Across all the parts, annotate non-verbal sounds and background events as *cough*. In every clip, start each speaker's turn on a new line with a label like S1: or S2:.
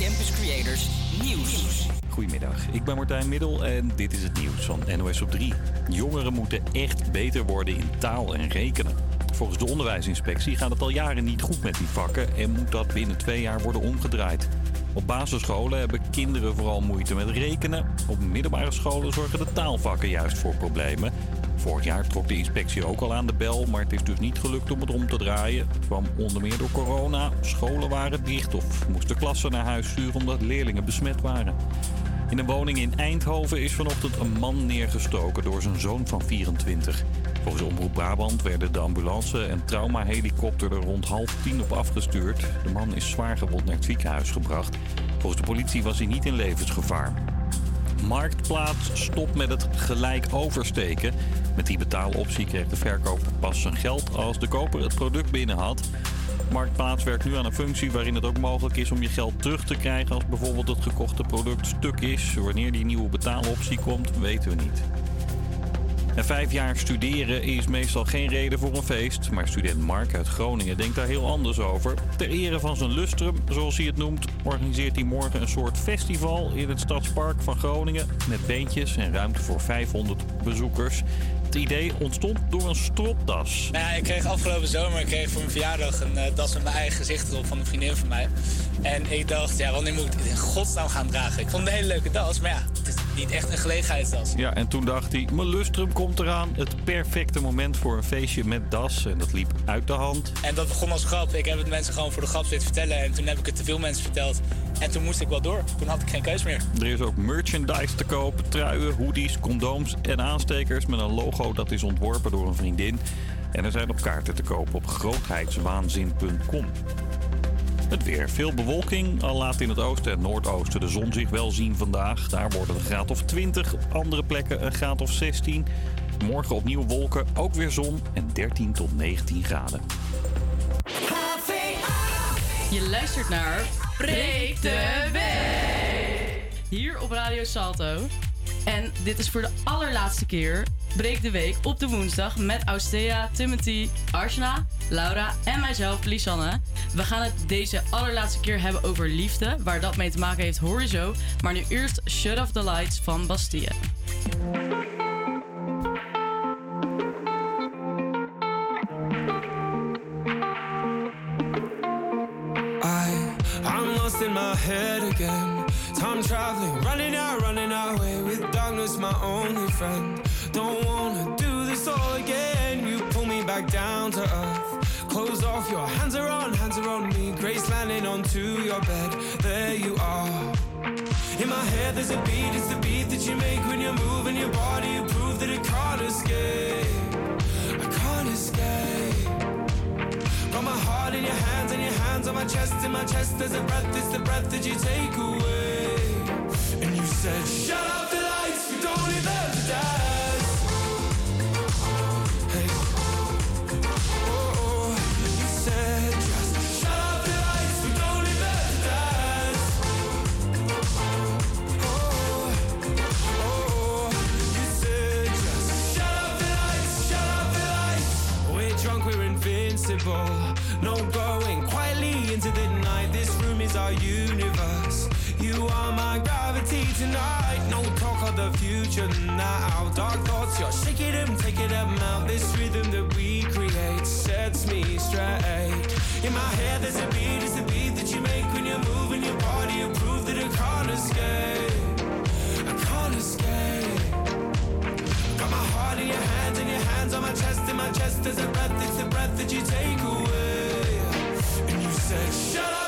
S1: Campus Creators Nieuws.
S2: Goedemiddag, ik ben Martijn Middel en dit is het nieuws van NOS op 3. Jongeren moeten echt beter worden in taal en rekenen. Volgens de onderwijsinspectie gaat het al jaren niet goed met die vakken en moet dat binnen twee jaar worden omgedraaid. Op basisscholen hebben kinderen vooral moeite met rekenen. Op middelbare scholen zorgen de taalvakken juist voor problemen. Vorig jaar trok de inspectie ook al aan de bel, maar het is dus niet gelukt om het om te draaien. Het kwam onder meer door corona. Scholen waren dicht of moesten klassen naar huis sturen omdat leerlingen besmet waren. In een woning in Eindhoven is vanochtend een man neergestoken door zijn zoon van 24. Volgens Omroep Brabant werden de ambulance en traumahelikopter er rond half tien op afgestuurd. De man is zwaar gewond naar het ziekenhuis gebracht. Volgens de politie was hij niet in levensgevaar. Marktplaats stopt met het gelijk oversteken. Met die betaaloptie kreeg de verkoper pas zijn geld als de koper het product binnen had. Marktplaats werkt nu aan een functie waarin het ook mogelijk is om je geld terug te krijgen als bijvoorbeeld het gekochte product stuk is. Wanneer die nieuwe betaaloptie komt, weten we niet. En vijf jaar studeren is meestal geen reden voor een feest. Maar student Mark uit Groningen denkt daar heel anders over. Ter ere van zijn lustrum, zoals hij het noemt, organiseert hij morgen een soort festival in het Stadspark van Groningen. Met beentjes en ruimte voor 500 bezoekers. Het idee ontstond door een stropdas.
S3: Nou ja, ik kreeg afgelopen zomer kreeg voor mijn verjaardag een eh, das met mijn eigen gezicht erop van een vriendin van mij. En ik dacht, ja, wanneer moet ik dit in godsnaam gaan dragen? Ik vond het een hele leuke das, maar ja, het is niet echt een gelegenheidsdas.
S2: Ja, en toen dacht hij, mijn lustrum komt eraan. Het perfecte moment voor een feestje met das. En dat liep uit de hand.
S3: En dat begon als grap. Ik heb het mensen gewoon voor de grap zitten vertellen. En toen heb ik het te veel mensen verteld. En toen moest ik wel door. Toen had ik geen keus meer.
S2: Er is ook merchandise te kopen. Truien, hoodies, condooms en aanstekers met een logo dat is ontworpen door een vriendin. En er zijn ook kaarten te kopen op grootheidswaanzin.com. Het weer. Veel bewolking. Al laat in het oosten en noordoosten de zon zich wel zien vandaag. Daar worden een graad of 20. Op andere plekken een graad of 16. Morgen opnieuw wolken. Ook weer zon. En 13 tot 19 graden.
S4: Je luistert naar Breek de. Hier op Radio Salto. En dit is voor de allerlaatste keer Breek de Week op de woensdag met Austea, Timothy, Arshna, Laura en mijzelf, Lisanne. We gaan het deze allerlaatste keer hebben over liefde. Waar dat mee te maken heeft hoor je zo. Maar nu eerst Shut Off The Lights van Bastille.
S5: Lost in my head again. Time traveling, running out, running away with darkness, my only friend. Don't wanna do this all again. You pull me back down to earth. Close off, your hands are on, hands are on me. Grace landing onto your bed. There you are. In my head, there's a beat, it's the beat that you make when you're moving your body. You prove that it can't escape. I can't escape. Got my heart in your hands and your hands on my chest. In my chest, there's a breath, it's the breath that you take away. And you said, Shut up No going quietly into the night. This room is our universe. You are my gravity tonight. No talk of the future now. Dark thoughts, you're shaking them, taking them out. This rhythm that we create sets me straight. In my head, there's a beat, it's the beat that you make when you're moving your body. You prove that it can't escape. I can't escape. Got my heart in your hands and your hands on my chest. In my chest, there's a breath, it's the breath that you take away. Said, Shut up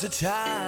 S6: There was a time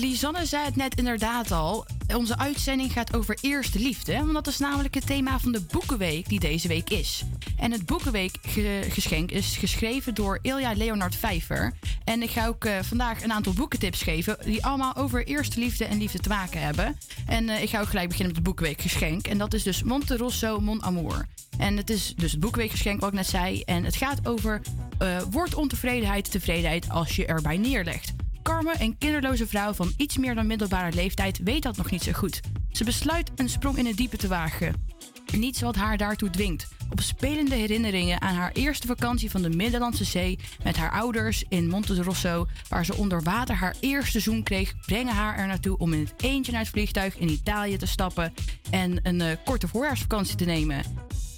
S7: Lisanne zei het net inderdaad al. Onze uitzending gaat over eerste liefde. Want dat is namelijk het thema van de Boekenweek die deze week is. En het Boekenweekgeschenk is geschreven door Ilja Leonard Vijver. En ik ga ook eh, vandaag een aantal boekentips geven... die allemaal over eerste liefde en liefde te maken hebben. En eh, ik ga ook gelijk beginnen met het Boekenweekgeschenk. En dat is dus Monte Rosso Mon Amour. En het is dus het Boekenweekgeschenk wat ik net zei. En het gaat over... eh wordt ontevredenheid tevredenheid als je erbij neerlegt. Carmen, een kinderloze vrouw van iets meer dan middelbare leeftijd, weet dat nog niet zo goed. Ze besluit een sprong in het diepe te wagen. Niets wat haar daartoe dwingt. Op spelende herinneringen aan haar eerste vakantie van de Middellandse Zee met haar ouders in Monte Rosso, waar ze onder water haar eerste zoen kreeg, brengen haar er naartoe om in het eentje naar het vliegtuig in Italië te stappen en een eh, korte voorjaarsvakantie te nemen.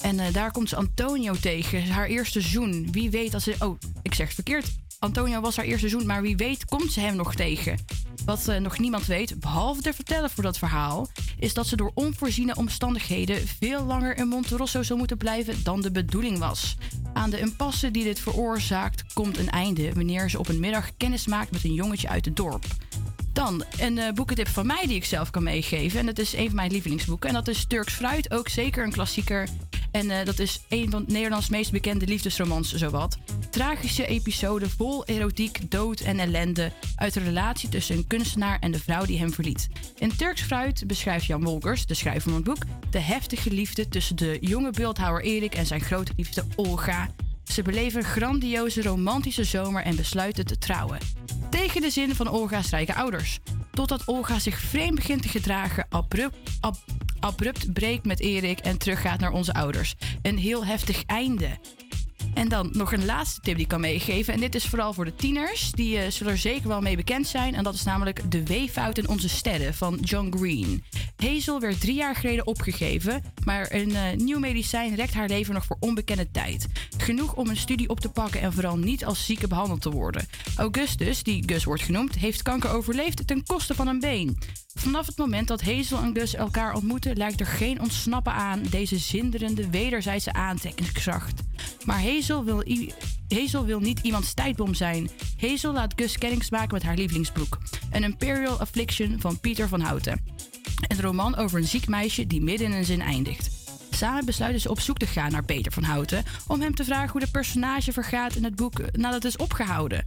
S7: En eh, daar komt ze Antonio tegen, haar eerste zoen. Wie weet als ze. Oh, ik zeg het verkeerd. Antonio was haar eerste seizoen, maar wie weet komt ze hem nog tegen. Wat eh, nog niemand weet, behalve de verteller voor dat verhaal, is dat ze door onvoorziene omstandigheden veel langer in Monterosso zou moeten blijven dan de bedoeling was. Aan de impasse die dit veroorzaakt komt een einde wanneer ze op een middag kennis maakt met een jongetje uit het dorp. Dan een uh, boekentip van mij die ik zelf kan meegeven. En dat is een van mijn lievelingsboeken. En dat is Turks Fruit, ook zeker een klassieker. En uh, dat is een van Nederlands meest bekende liefdesromans, zowat. Tragische episode vol erotiek, dood en ellende uit de relatie tussen een kunstenaar en de vrouw die hem verliet. In Turks Fruit beschrijft Jan Wolkers, de schrijver van het boek, de heftige liefde tussen de jonge beeldhouwer Erik en zijn grote liefde Olga. Ze beleven een grandioze romantische zomer en besluiten te trouwen. Tegen de zin van Olga's rijke ouders. Totdat Olga zich vreemd begint te gedragen, abrupt, ab- abrupt breekt met Erik en teruggaat naar onze ouders. Een heel heftig einde. En dan nog een laatste tip die ik kan meegeven. En dit is vooral voor de tieners. Die eh, zullen er zeker wel mee bekend zijn. En dat is namelijk De Weeffout in onze sterren van John Green. Hazel werd drie jaar geleden opgegeven. Maar een eh, nieuw medicijn rekt haar leven nog voor onbekende tijd. Genoeg om een studie op te pakken en vooral niet als zieke behandeld te worden. Augustus, die Gus wordt genoemd, heeft kanker overleefd ten koste van een been. Vanaf het moment dat Hazel en Gus elkaar ontmoeten, lijkt er geen ontsnappen aan deze zinderende wederzijdse aantrekkingskracht. Maar wil, i- Hazel wil niet iemands tijdbom zijn. Hazel laat Gus kennis maken met haar lievelingsboek. An Imperial Affliction van Pieter van Houten. Een roman over een ziek meisje die midden in een zin eindigt. Samen besluiten ze op zoek te gaan naar Peter van Houten om hem te vragen hoe de personage vergaat in het boek nadat het is opgehouden.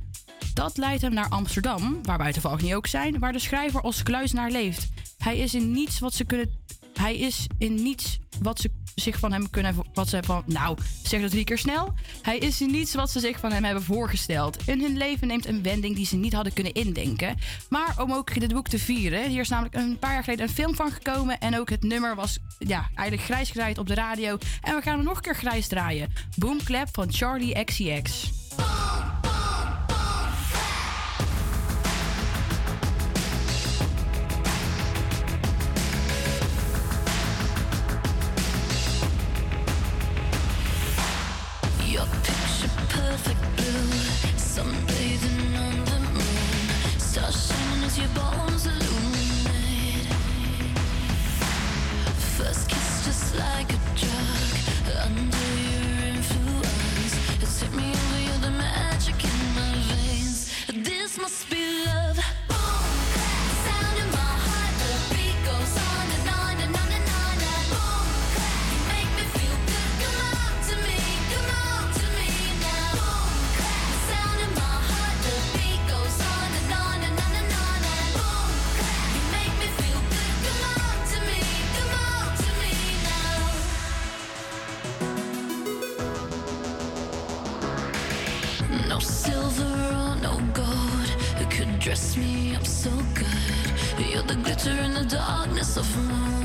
S7: Dat leidt hem naar Amsterdam, waar toevallig niet ook zijn, waar de schrijver als kluizenaar leeft. Hij is in niets wat ze kunnen. Hij is in niets wat ze zich van hem kunnen. Wat ze van. Nou, zeg dat drie keer snel. Hij is in niets wat ze zich van hem hebben voorgesteld. En hun leven neemt een wending die ze niet hadden kunnen indenken. Maar om ook dit boek te vieren. Hier is namelijk een paar jaar geleden een film van gekomen. En ook het nummer was ja, eigenlijk grijs gedraaid op de radio. En we gaan hem nog een keer grijs draaien. Boomclap van Charlie XCX.
S8: you both me up so good. You're the glitter in the darkness of my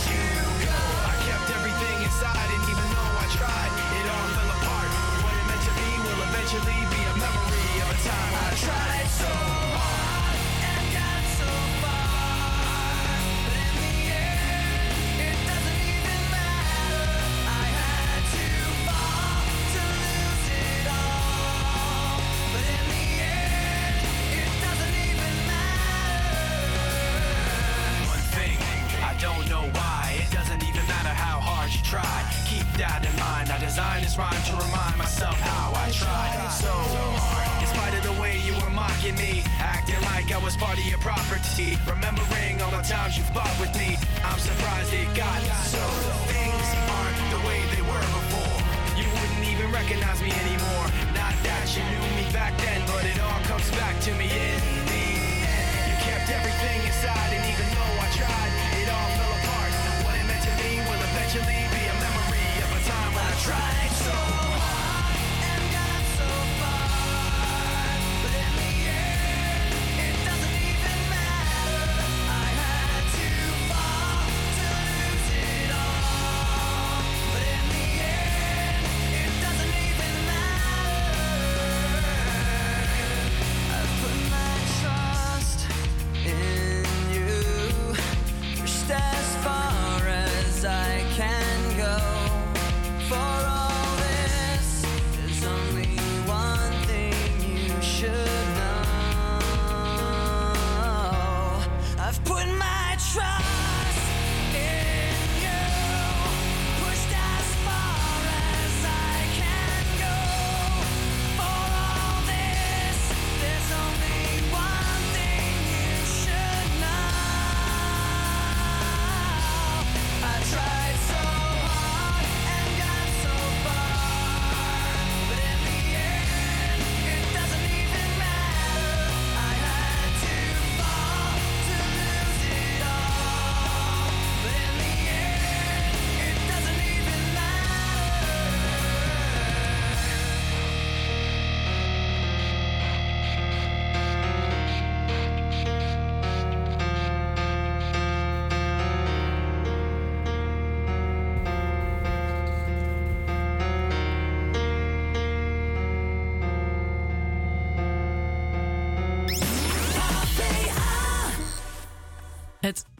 S9: inside, and even though I tried, it all fell apart. What it meant to be will eventually be a memory of a time I tried so me, acting like I was part of your property. Remembering all the times you fought with me, I'm surprised it got so. Things aren't the way they were before. You wouldn't even recognize me anymore. Not that you knew me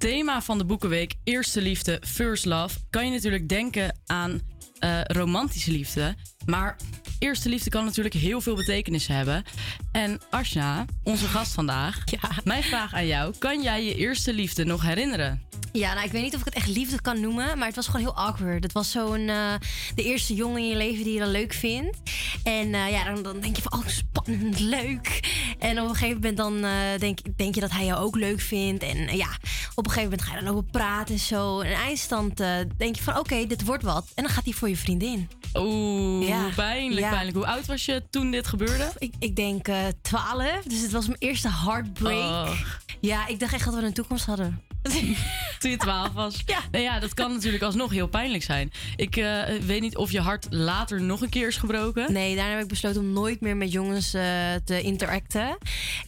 S4: thema van de Boekenweek, Eerste Liefde, First Love, kan je natuurlijk denken aan eh, romantische liefde. Maar eerste liefde kan natuurlijk heel veel betekenis hebben. En Asja, onze gast vandaag, *laughs* mijn vraag aan jou: kan jij je eerste liefde nog herinneren?
S10: Ja, nou, ik weet niet of ik het echt liefde kan noemen, maar het was gewoon heel awkward. Het was zo'n eh, de eerste jongen in je leven die je dan leuk vindt. En eh, ja, dan, dan denk je van, oh, spannend, *laughs* leuk. En op een gegeven moment dan eh, denk, denk je dat hij jou ook leuk vindt. En ja, op een gegeven moment ga je dan over praten en zo. En eindstand denk je van, oké, dit wordt wat. En dan gaat hij voor je vriendin.
S4: Oeh,
S10: Ja.
S4: pijnlijk,
S10: Ja.
S4: pijnlijk. Hoe oud was je toen dit gebeurde?
S10: Ik, ik denk 12, dus het was mijn eerste heartbreak.
S4: Oh.
S10: Ja, ik dacht echt dat we een toekomst hadden. *laughs*
S4: Toen je 12 was. Ja. Nou ja, dat kan natuurlijk alsnog heel pijnlijk zijn. Ik eh, weet niet of je hart later nog een keer is gebroken.
S10: Nee, daarna heb ik besloten om nooit meer met jongens eh, te interacten.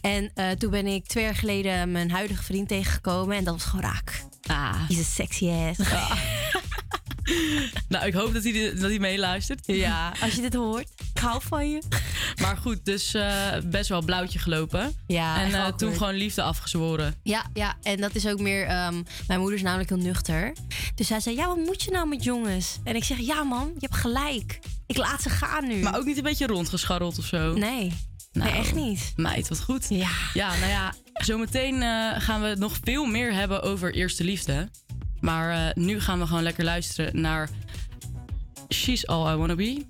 S10: En eh, toen ben ik twee jaar geleden mijn huidige vriend tegengekomen. En dat was gewoon raak.
S4: Ah.
S10: He's a sexy ass.
S4: Nou, ik hoop dat hij, dat hij meeluistert.
S10: Ja, als je dit hoort, ik hou van je.
S4: Maar goed, dus eh, best wel blauwtje gelopen.
S10: Ja,
S4: en eh, toen gewoon liefde afgezworen.
S10: Ja, ja, en dat is ook meer... ehm, mijn moeder is namelijk heel nuchter. Dus zij zei, ja, wat moet je nou met jongens? En ik zeg, ja man, je hebt gelijk. Ik laat ze gaan nu.
S4: Maar ook niet een beetje rondgescharreld of zo?
S10: Nee,
S4: Nou,
S10: nee echt niet.
S4: Meid, wat goed.
S10: Ja.
S4: Ja, nou ja, zometeen eh, gaan we nog veel meer hebben over eerste liefde. Maar eh, nu gaan we gewoon lekker luisteren naar She's All I Wanna Be.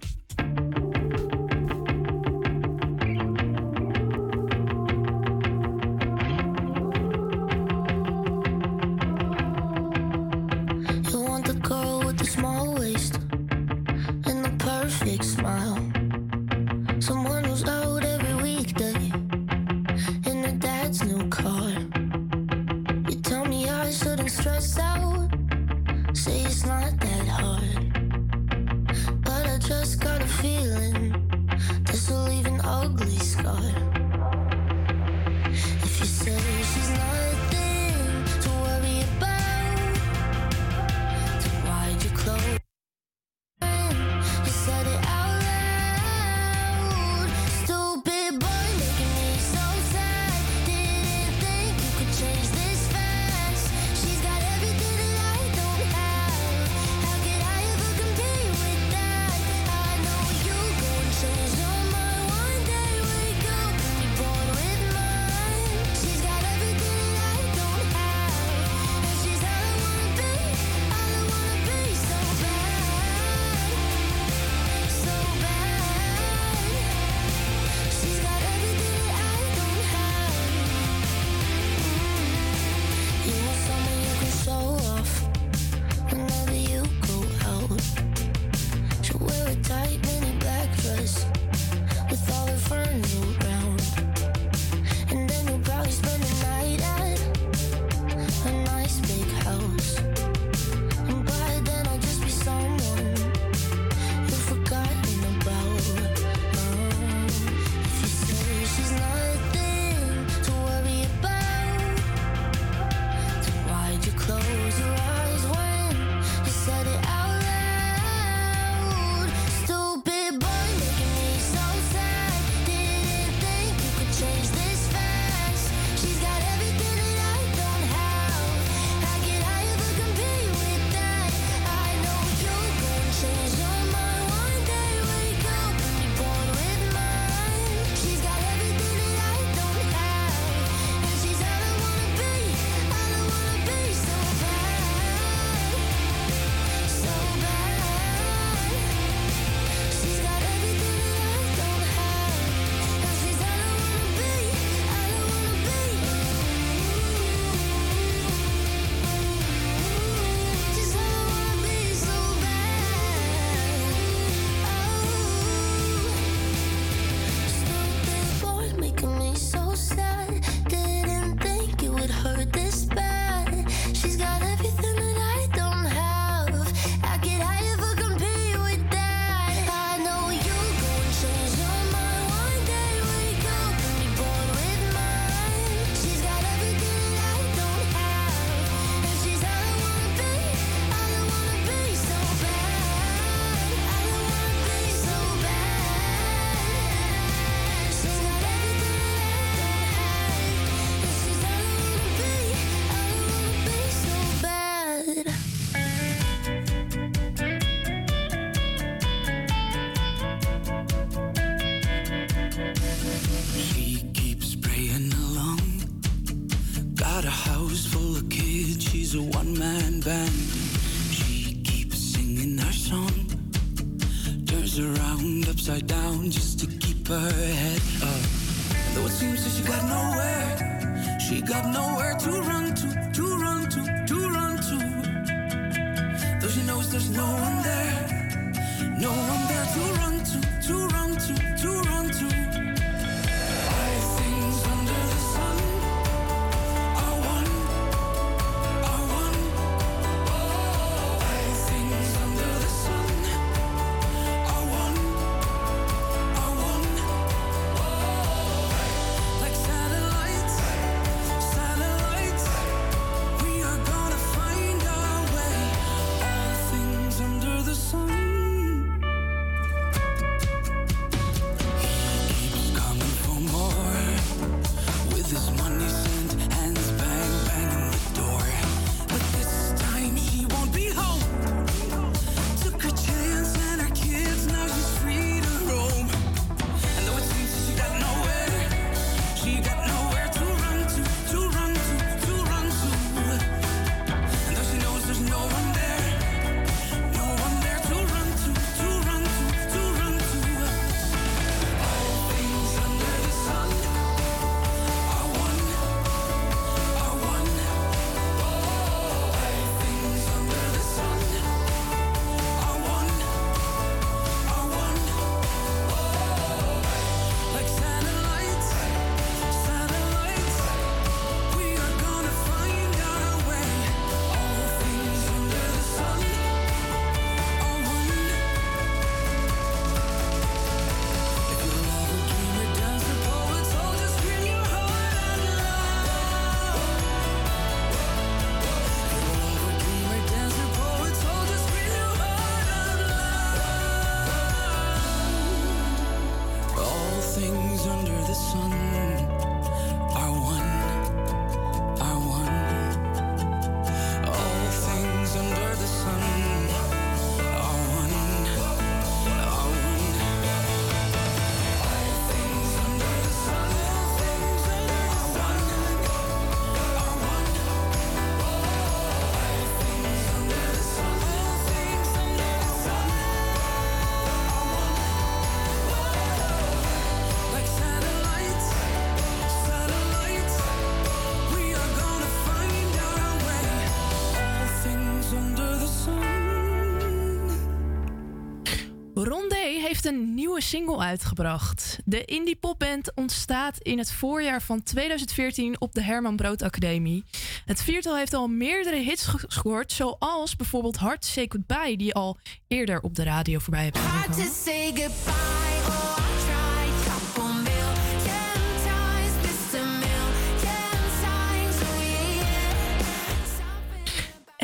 S11: een nieuwe single uitgebracht. De indie popband ontstaat in het voorjaar van 2014 op de Herman Brood Academie. Het viertal heeft al meerdere hits gescoord, zoals bijvoorbeeld Hard to Say Goodbye, die al eerder op de radio voorbij hebt
S8: gekomen.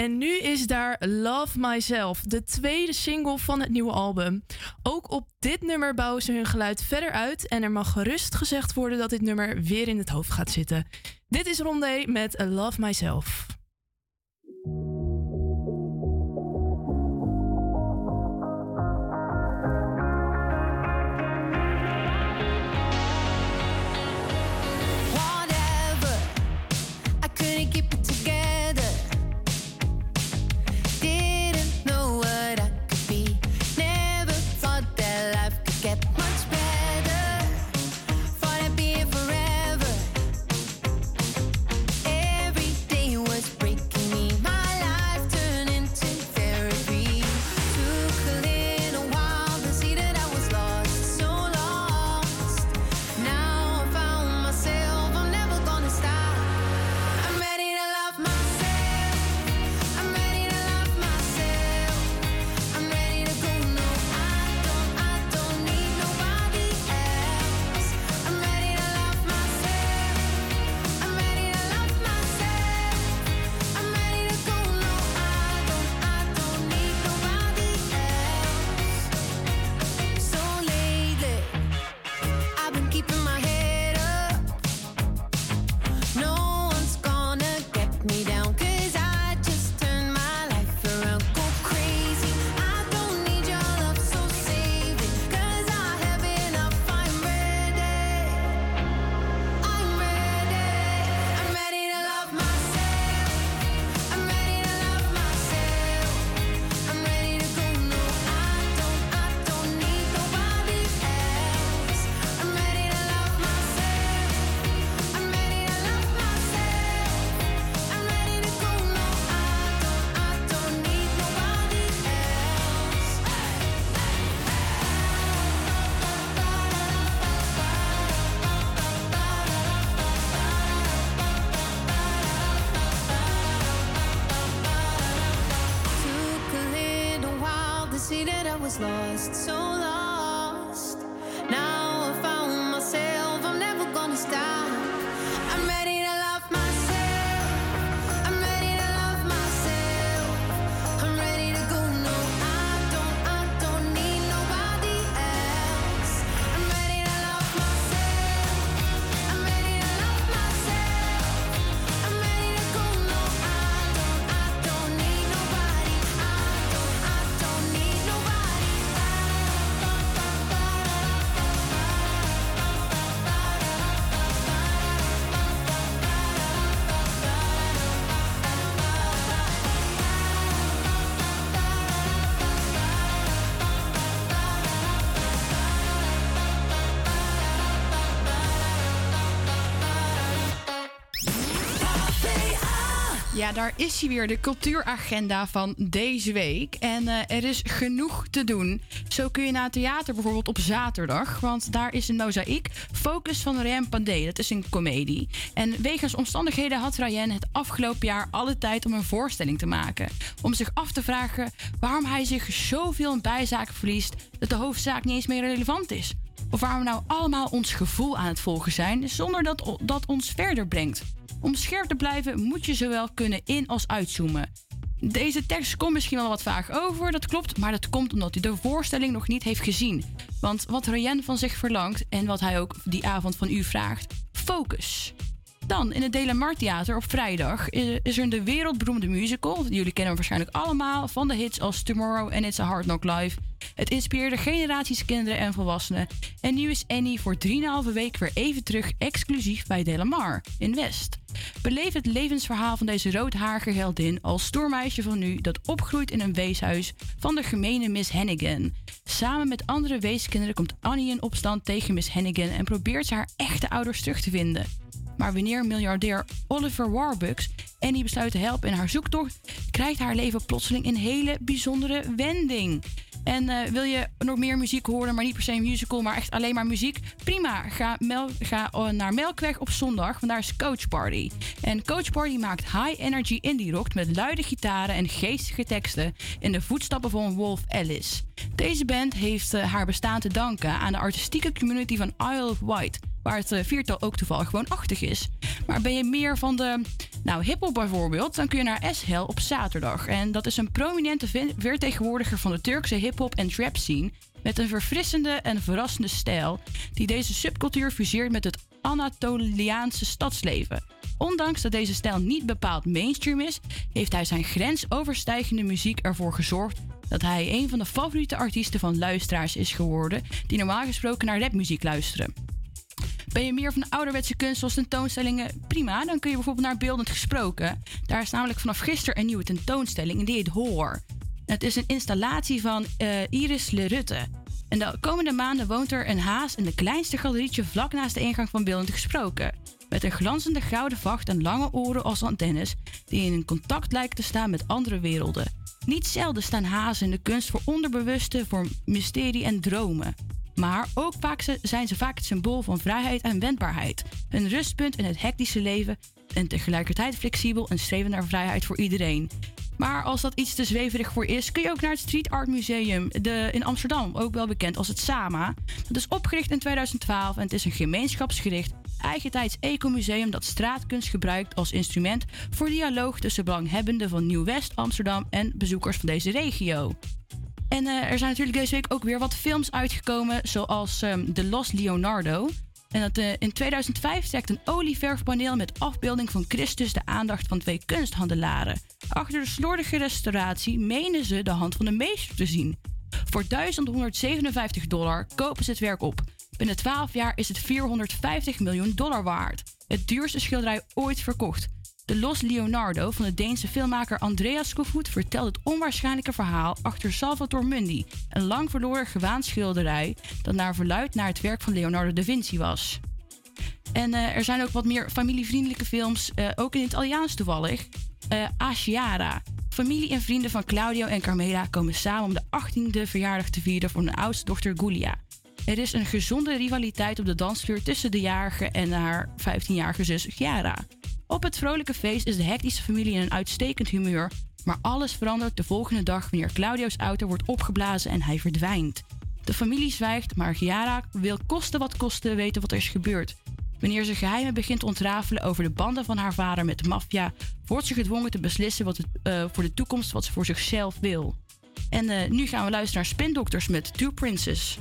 S11: En nu is daar Love Myself, de tweede single van het nieuwe album. Ook op dit nummer bouwen ze hun geluid verder uit en er mag gerust gezegd worden dat dit nummer weer in het hoofd gaat zitten. Dit is Rondé met Love Myself.
S7: Ja, daar is hij weer, de cultuuragenda van deze week. En eh, er is genoeg te doen. Zo kun je naar het theater bijvoorbeeld op zaterdag. Want daar is een mozaïek. Focus van Ryan Pandey. Dat is een komedie. En wegens omstandigheden had Ryan het afgelopen jaar alle tijd om een voorstelling te maken. Om zich af te vragen waarom hij zich zoveel in bijzaken verliest... dat de hoofdzaak niet eens meer relevant is. Of waarom we nou allemaal ons gevoel aan het volgen zijn... zonder dat dat ons verder brengt. Om scherp te blijven moet je zowel kunnen in- als uitzoomen. Deze tekst komt misschien wel wat vaag over, dat klopt, maar dat komt omdat hij de voorstelling nog niet heeft gezien. Want wat Ryan van zich verlangt en wat hij ook die avond van u vraagt, focus. Dan in het Delamar Theater op vrijdag is er de wereldberoemde musical. Jullie kennen hem waarschijnlijk allemaal van de hits als Tomorrow and It's a Hard Knock Life. Het inspireerde generaties kinderen en volwassenen. En nu is Annie voor 3,5 week weer even terug exclusief bij Delamar in West. Beleef het levensverhaal van deze roodharige heldin als stoermeisje van nu dat opgroeit in een weeshuis van de gemene Miss Hannigan. Samen met andere weeskinderen komt Annie in opstand tegen Miss Hannigan en probeert ze haar echte ouders terug te vinden. Maar wanneer miljardair Oliver Warbucks Annie besluit te helpen in haar zoektocht, krijgt haar leven plotseling een hele bijzondere wending. En eh, wil je nog meer muziek horen, maar niet per se een musical, maar echt alleen maar muziek? Prima, ga, mel- ga eh, naar Melkweg op zondag, want daar is Coach Party. En Coach Party maakt high energy indie rock met luide gitaren en geestige teksten in de voetstappen van Wolf Alice. Deze band heeft eh, haar bestaan te danken aan de artistieke community van Isle of Wight, waar het eh, viertal ook toevallig woonachtig is. Maar ben je meer van de nou, hip-hop bijvoorbeeld, dan kun je naar S-Hell op zaterdag. En dat is een prominente vertegenwoordiger van de Turkse hip-hop en trap scene. Met een verfrissende en verrassende stijl, die deze subcultuur fuseert met het Anatoliaanse stadsleven. Ondanks dat deze stijl niet bepaald mainstream is, heeft hij zijn grensoverstijgende muziek ervoor gezorgd dat hij een van de favoriete artiesten van luisteraars is geworden, die normaal gesproken naar rapmuziek luisteren. Ben je meer van de ouderwetse kunst zoals tentoonstellingen? Prima, dan kun je bijvoorbeeld naar Beeldend Gesproken. Daar is namelijk vanaf gisteren een nieuwe tentoonstelling en die heet Hoor. Het is een installatie van eh, Iris Le Rutte. En de komende maanden woont er een haas in de kleinste galerietje vlak naast de ingang van Beeldend Gesproken. Met een glanzende gouden vacht en lange oren als antennes die in contact lijken te staan met andere werelden. Niet zelden staan hazen in de kunst voor onderbewuste, voor mysterie en dromen. Maar ook vaak zijn ze vaak het symbool van vrijheid en wendbaarheid. Een rustpunt in het hectische leven en tegelijkertijd flexibel en streven naar vrijheid voor iedereen. Maar als dat iets te zweverig voor is, kun je ook naar het Street Art Museum de, in Amsterdam, ook wel bekend als het SAMA. Dat is opgericht in 2012 en het is een gemeenschapsgericht, eigentijds ecomuseum dat straatkunst gebruikt als instrument voor dialoog tussen belanghebbenden van Nieuw-West, Amsterdam en bezoekers van deze regio. En eh, er zijn natuurlijk deze week ook weer wat films uitgekomen, zoals ehm The Lost Leonardo. En dat, eh, in 2005 trekt een olieverfpaneel met afbeelding van Christus de aandacht van twee kunsthandelaren. Achter de slordige restauratie menen ze de hand van de meester te zien. Voor 1157 dollar kopen ze het werk op. Binnen 12 jaar is het 450 miljoen dollar waard. Het duurste schilderij ooit verkocht. De Los Leonardo van de Deense filmmaker Andreas Kofod vertelt het onwaarschijnlijke verhaal achter Salvator Mundi, een lang verloren gewaanschilderij dat naar verluid naar het werk van Leonardo da Vinci was. En eh, er zijn ook wat meer familievriendelijke films, eh, ook in het Italiaans toevallig. Eh Asciara. Familie en vrienden van Claudio en Carmela komen samen om de 18e verjaardag te vieren van hun oudste dochter Giulia. Er is een gezonde rivaliteit op de dansvloer tussen de jarige en haar 15-jarige zus Chiara. Op het vrolijke feest is de hectische familie in een uitstekend humeur.
S5: Maar alles verandert de volgende dag wanneer Claudio's auto wordt opgeblazen en hij verdwijnt. De familie zwijgt, maar Chiara wil kosten wat kosten weten wat er is gebeurd. Wanneer ze geheimen begint te ontrafelen over de banden van haar vader met de maffia, wordt ze gedwongen te beslissen wat het, eh, voor de toekomst wat ze voor zichzelf wil. En eh, nu gaan we luisteren naar Spindokters met Two Princes.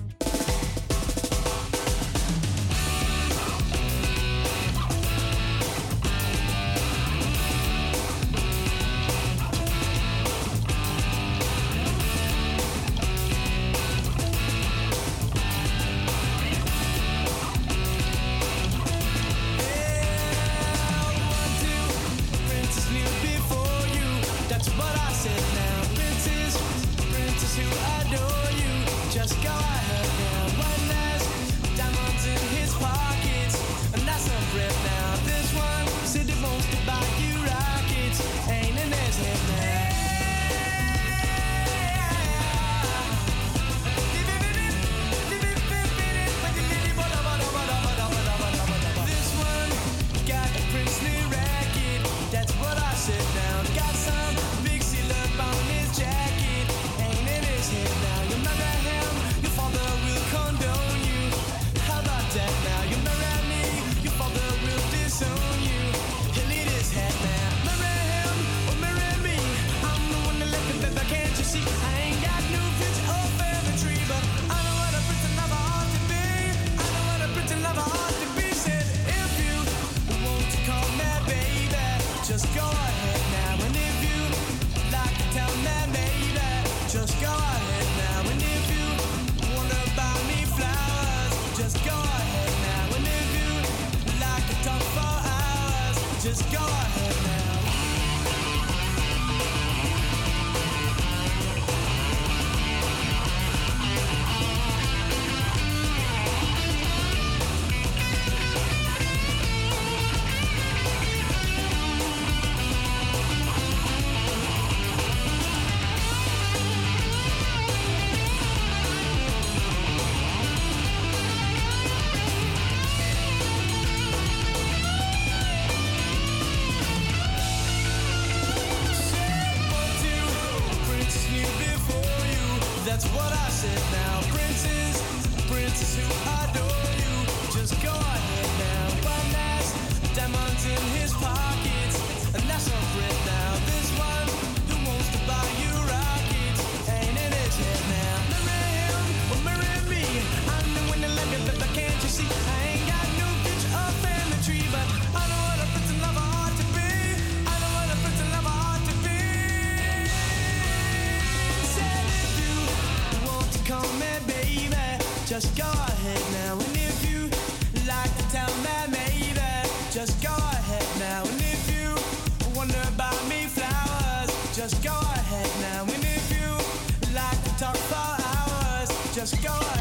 S12: just go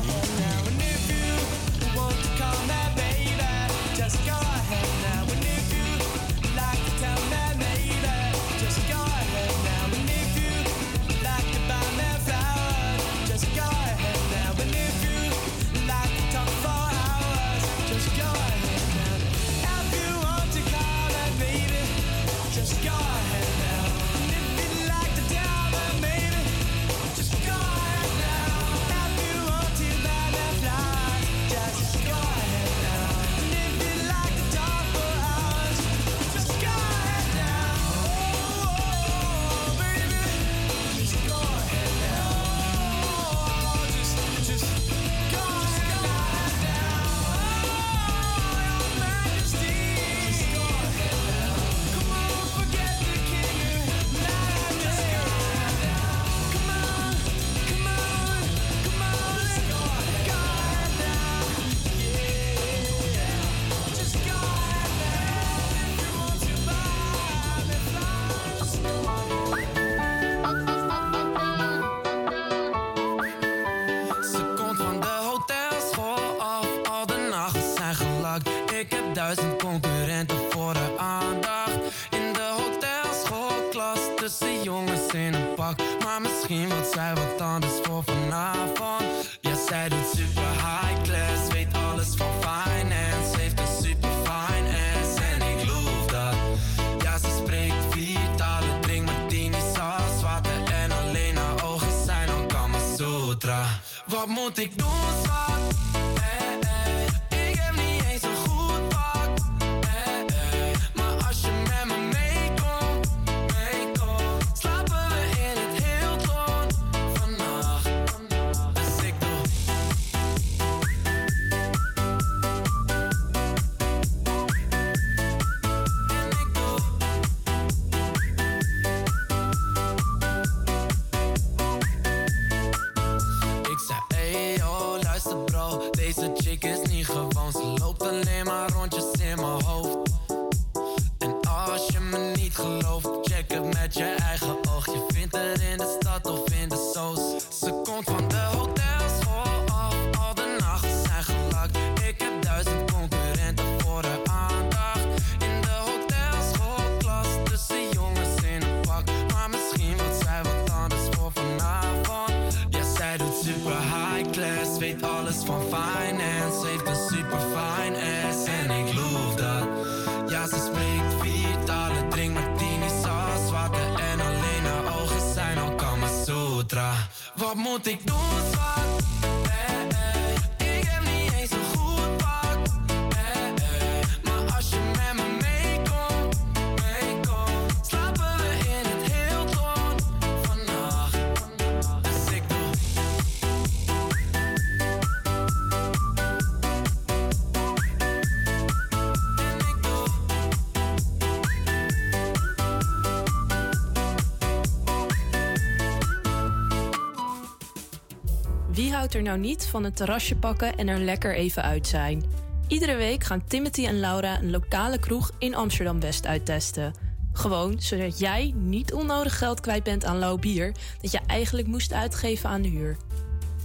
S11: Er nou niet van een terrasje pakken en er lekker even uit zijn? Iedere week gaan Timothy en Laura een lokale kroeg in Amsterdam West uittesten. Gewoon zodat jij niet onnodig geld kwijt bent aan lauw bier dat je eigenlijk moest uitgeven aan de huur.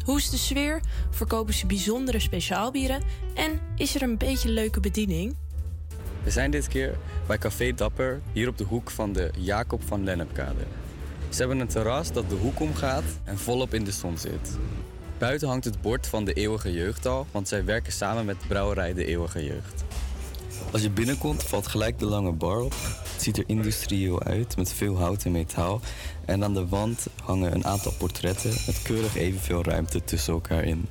S11: Hoe is de sfeer? Verkopen ze bijzondere speciaalbieren? En is er een beetje leuke bediening?
S13: We zijn dit keer bij Café Dapper, hier op de hoek van de Jacob van Lennepkade. Ze hebben een terras dat de hoek omgaat en volop in de zon zit. Buiten hangt het bord van de Eeuwige Jeugdal, want zij werken samen met de brouwerij De Eeuwige Jeugd. Als je binnenkomt valt gelijk de lange bar op. Het ziet er industrieel uit met veel hout en metaal. En aan de wand hangen een aantal portretten met keurig evenveel ruimte tussen elkaar in.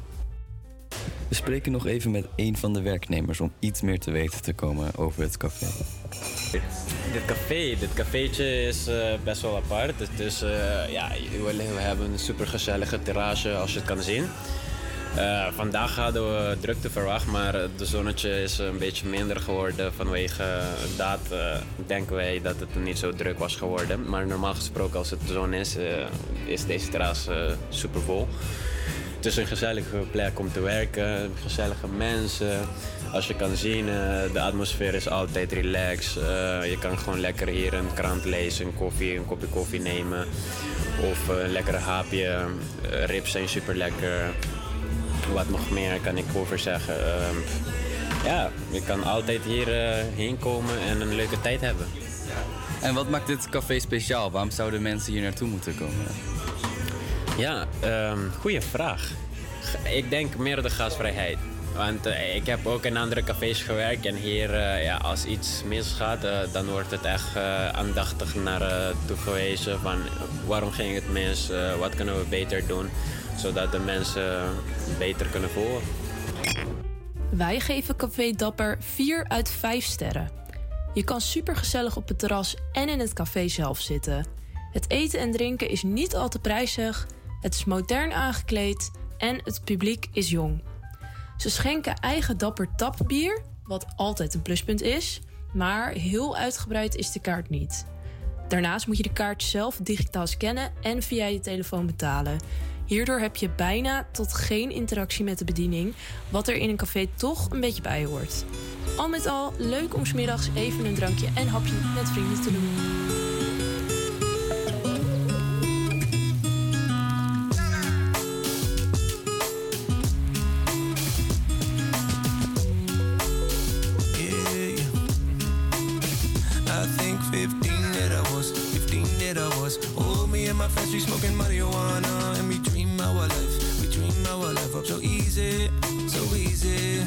S13: We spreken nog even met een van de werknemers om iets meer te weten te komen over het café.
S14: Dit café, dit cafeetje is eh, best wel apart. Het is, eh, ja, we, hebben een supergezellige terrasje als je het kan zien. Eh, vandaag hadden we drukte verwacht, maar de zonnetje is een beetje minder geworden. Vanwege dat denken wij dat het niet zo druk was geworden. Maar normaal gesproken, als het zon is, is deze terras super vol. Het is een gezellige plek om te werken, gezellige mensen. Als je kan zien, eh, de atmosfeer is altijd relaxed. Eh, je kan gewoon lekker hier een krant lezen, een koffie, een kopje koffie nemen. Of eh, een lekkere haapje. Eh, ribs zijn super lekker. Wat nog meer kan ik over zeggen? Ehm, ja, je kan altijd hier eh, heen komen en een leuke tijd hebben.
S13: En wat maakt dit café speciaal? Waarom zouden mensen hier naartoe moeten komen?
S14: Ja, ehm goede vraag. Ik denk meer de gastvrijheid. Want eh, ik heb ook in andere cafés gewerkt en hier, eh, ja, als iets misgaat, eh, dan wordt het echt aandachtig naar eh, toe gewezen van waarom ging het mis, wat kunnen we beter doen, zodat de mensen beter kunnen volgen.
S11: Wij geven Café Dapper 4 uit 5 sterren. Je kan supergezellig op het terras en in het café zelf zitten. Het eten en drinken is niet al te prijzig, het is modern aangekleed en het publiek is jong. Ze schenken eigen Dapper tapbier, wat altijd een pluspunt is, maar heel uitgebreid is de kaart niet. Daarnaast moet je de kaart zelf digitaal scannen en via je telefoon betalen. Hierdoor heb je bijna tot geen interactie met de bediening, wat er in een café toch een beetje bij hoort. Al met al leuk om 's middags even een drankje en hapje met vrienden te doen.
S6: And my we smoking marijuana. And we dream our life, we dream our life up so easy, so easy.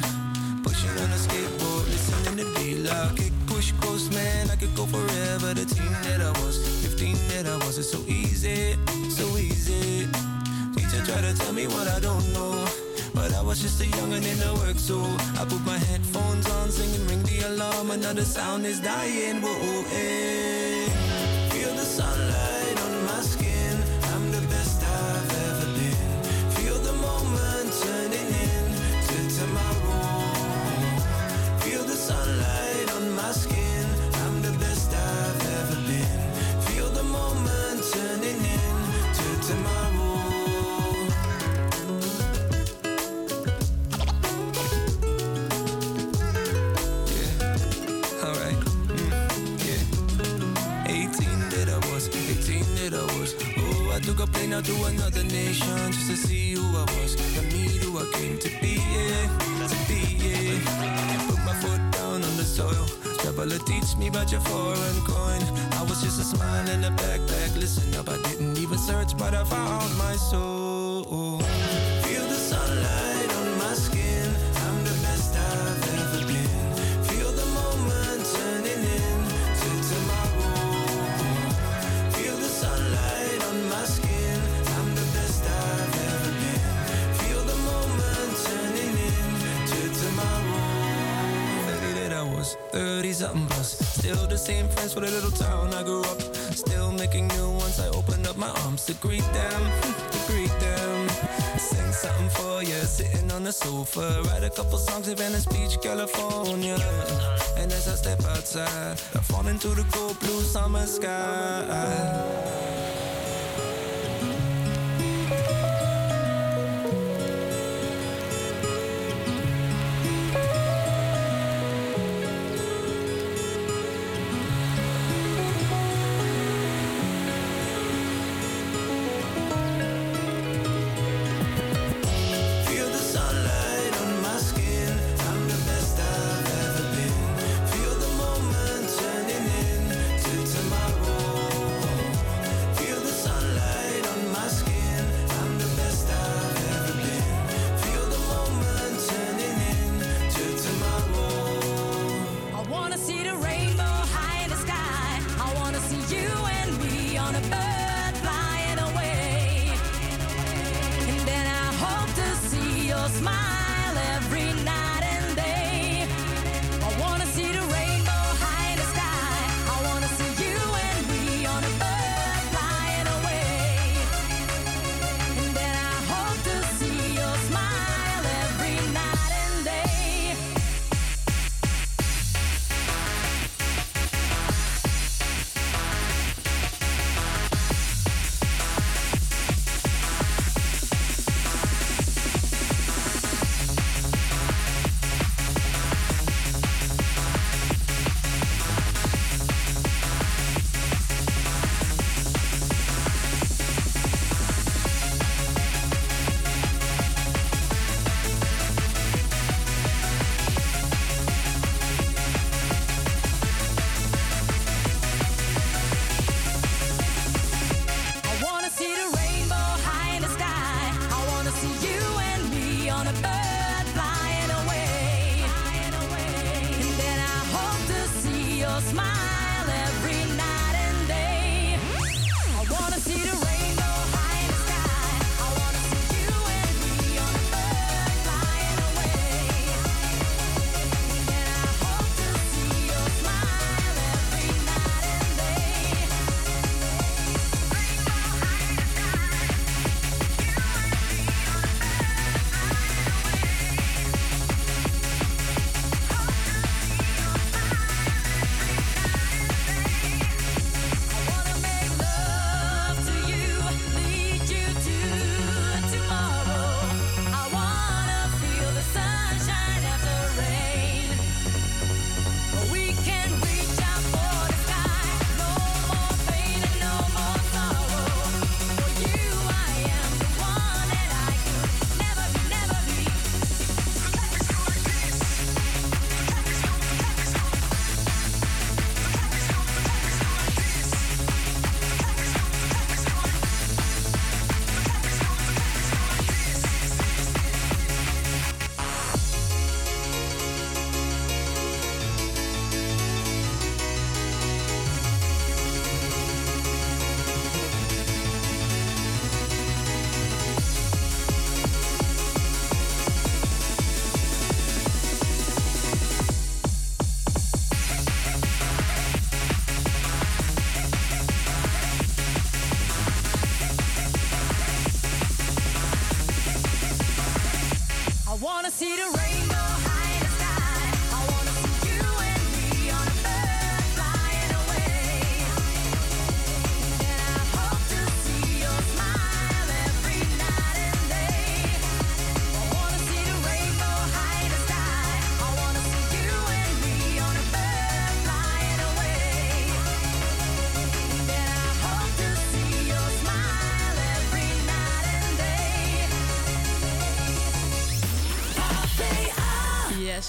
S6: Pushing on a skateboard, listening to D-Lock. Kick, push, coast, man, I could go forever. The team that I was, 15 that I was, it's so easy, so easy. Teacher try to tell me what I don't know. But I was just a youngin' in the work, so I put my headphones on, singing, ring the alarm. Another sound is dying. Whoa, hey. Feel the sunlight took a plane out to another nation just to see who I was. To meet who I came to be, yeah. To be, yeah. Put my foot down on the soil. Traveler teach me about your foreign coin. I was just a smile in a backpack. Listen up, I didn't even search, but I found my soul. Something. Still the same friends for the little town I grew up. Still making new ones. I opened up my arms to greet them, *laughs* to greet them. Sing something for you, sitting on the sofa. Write a couple songs in Venice Beach, California. And as I step outside, I fall into the cold blue summer sky.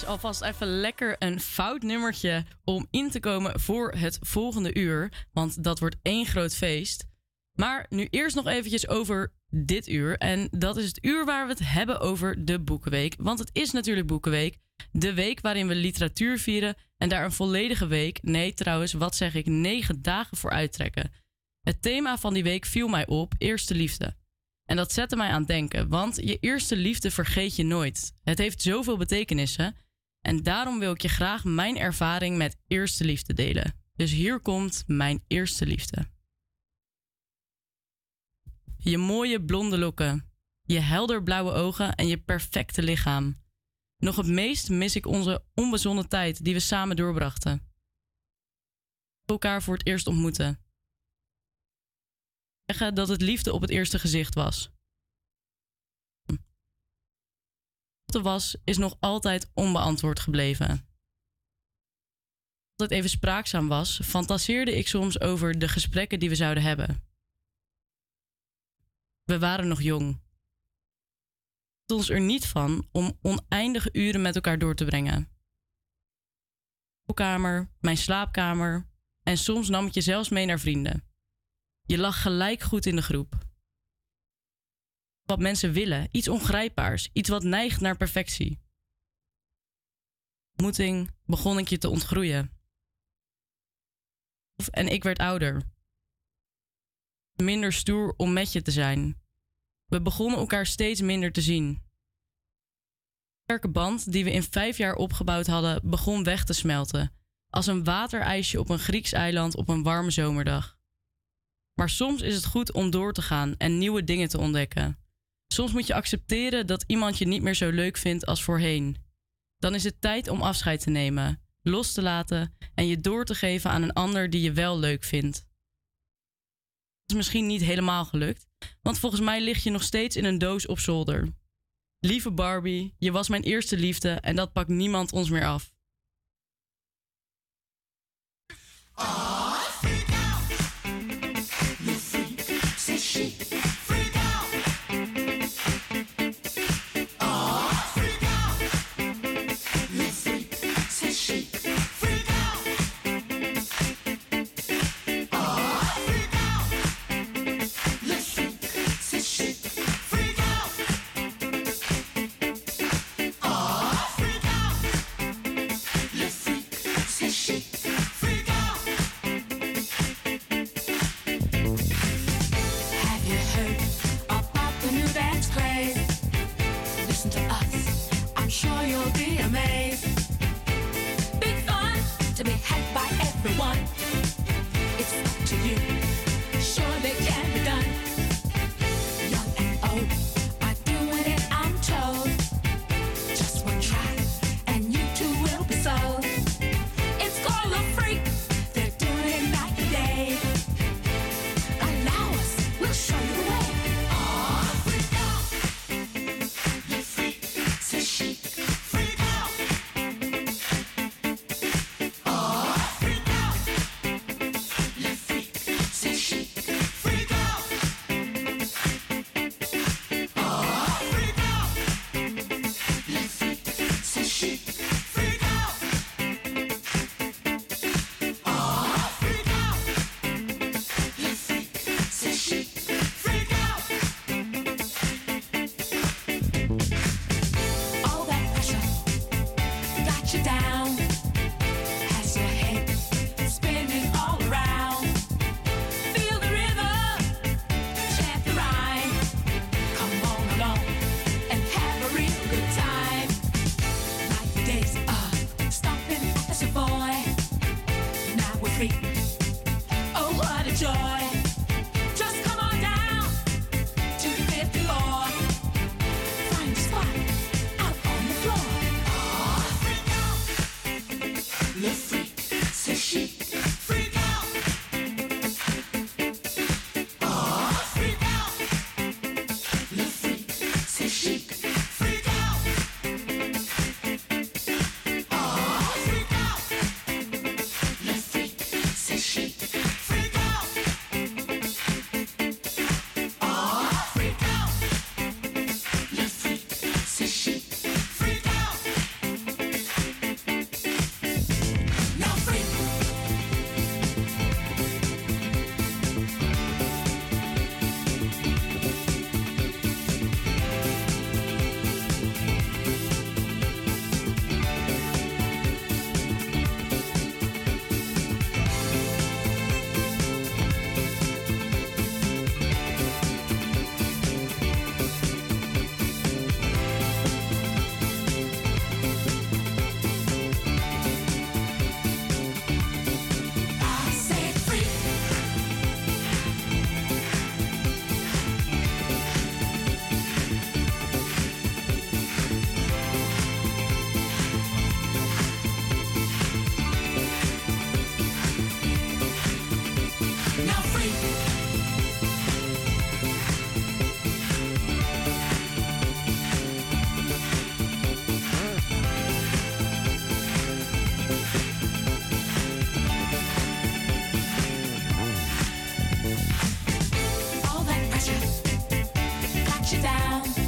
S4: Alvast even lekker een fout nummertje om in te komen voor het volgende uur. Want dat wordt één groot feest. Maar nu eerst nog eventjes over dit uur. En dat is het uur waar we het hebben over de Boekenweek. Want het is natuurlijk Boekenweek. De week waarin we literatuur vieren. En daar een volledige week, nee trouwens, wat zeg ik, negen dagen voor uittrekken. Het thema van die week viel mij op, eerste liefde. En dat zette mij aan het denken, want je eerste liefde vergeet je nooit. Het heeft zoveel betekenissen. En daarom wil ik je graag mijn ervaring met eerste liefde delen. Dus hier komt mijn eerste liefde. Je mooie blonde lokken, je helder blauwe ogen en je perfecte lichaam. Nog het meest mis ik onze onbezonnen tijd die we samen doorbrachten. Elkaar voor het eerst ontmoeten zeggen dat het liefde op het eerste gezicht was. Er was, is nog altijd onbeantwoord gebleven. Altijd even spraakzaam was, fantaseerde ik soms over de gesprekken die we zouden hebben. We waren nog jong. Het ons er niet van om oneindige uren met elkaar door te brengen. Kamer, mijn slaapkamer en soms nam ik je zelfs mee naar vrienden. Je lag gelijk goed in de groep. Wat mensen willen, iets ongrijpbaars, iets wat neigt naar perfectie. Ontmoeting begon ik je te ontgroeien. En ik werd ouder. Minder stoer om met je te zijn. We begonnen elkaar steeds minder te zien. De sterke band die we in vijf jaar opgebouwd hadden, begon weg te smelten. Als een waterijsje op een Grieks eiland op een warme zomerdag. Maar soms is het goed om door te gaan en nieuwe dingen te ontdekken. Soms moet je accepteren dat iemand je niet meer zo leuk vindt als voorheen. Dan is het tijd om afscheid te nemen, los te laten en je door te geven aan een ander die je wel leuk vindt. Dat is misschien niet helemaal gelukt, want volgens mij lig je nog steeds in een doos op zolder. Lieve Barbie, je was mijn eerste liefde en dat pakt niemand ons meer af.
S15: Say
S9: down.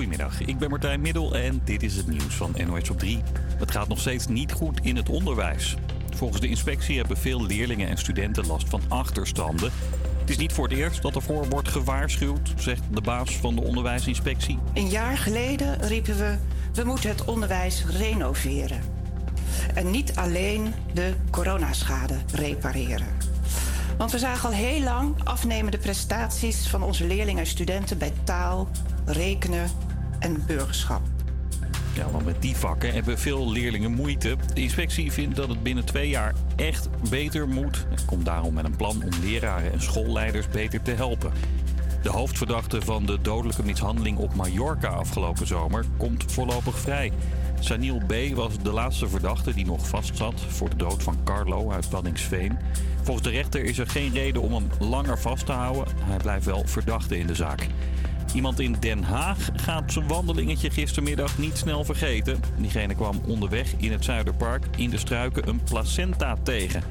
S2: Goedemiddag, ik ben Martijn Middel en dit is het nieuws van NOS op 3. Het gaat nog steeds niet goed in het onderwijs. Volgens de inspectie hebben veel leerlingen en studenten last van achterstanden. Het is niet voor het eerst dat ervoor wordt gewaarschuwd, zegt de baas van de onderwijsinspectie.
S16: Een jaar geleden riepen we, we moeten het onderwijs renoveren. En niet alleen de coronaschade repareren. Want we zagen al heel lang afnemende prestaties van onze leerlingen en studenten bij taal, rekenen en burgerschap.
S2: Ja, want met die vakken hebben veel leerlingen moeite. De inspectie vindt dat het binnen twee jaar echt beter moet. En komt daarom met een plan om leraren en schoolleiders beter te helpen. De hoofdverdachte van de dodelijke mishandeling op Mallorca afgelopen zomer komt voorlopig vrij. Saniel B. was de laatste verdachte die nog vastzat voor de dood van Carlo uit Paddingsveen. Volgens de rechter is er geen reden om hem langer vast te houden. Hij blijft wel verdachte in de zaak. Iemand in Den Haag gaat zijn wandelingetje gistermiddag niet snel vergeten. Diegene kwam onderweg in het Zuiderpark in de struiken een placenta tegen.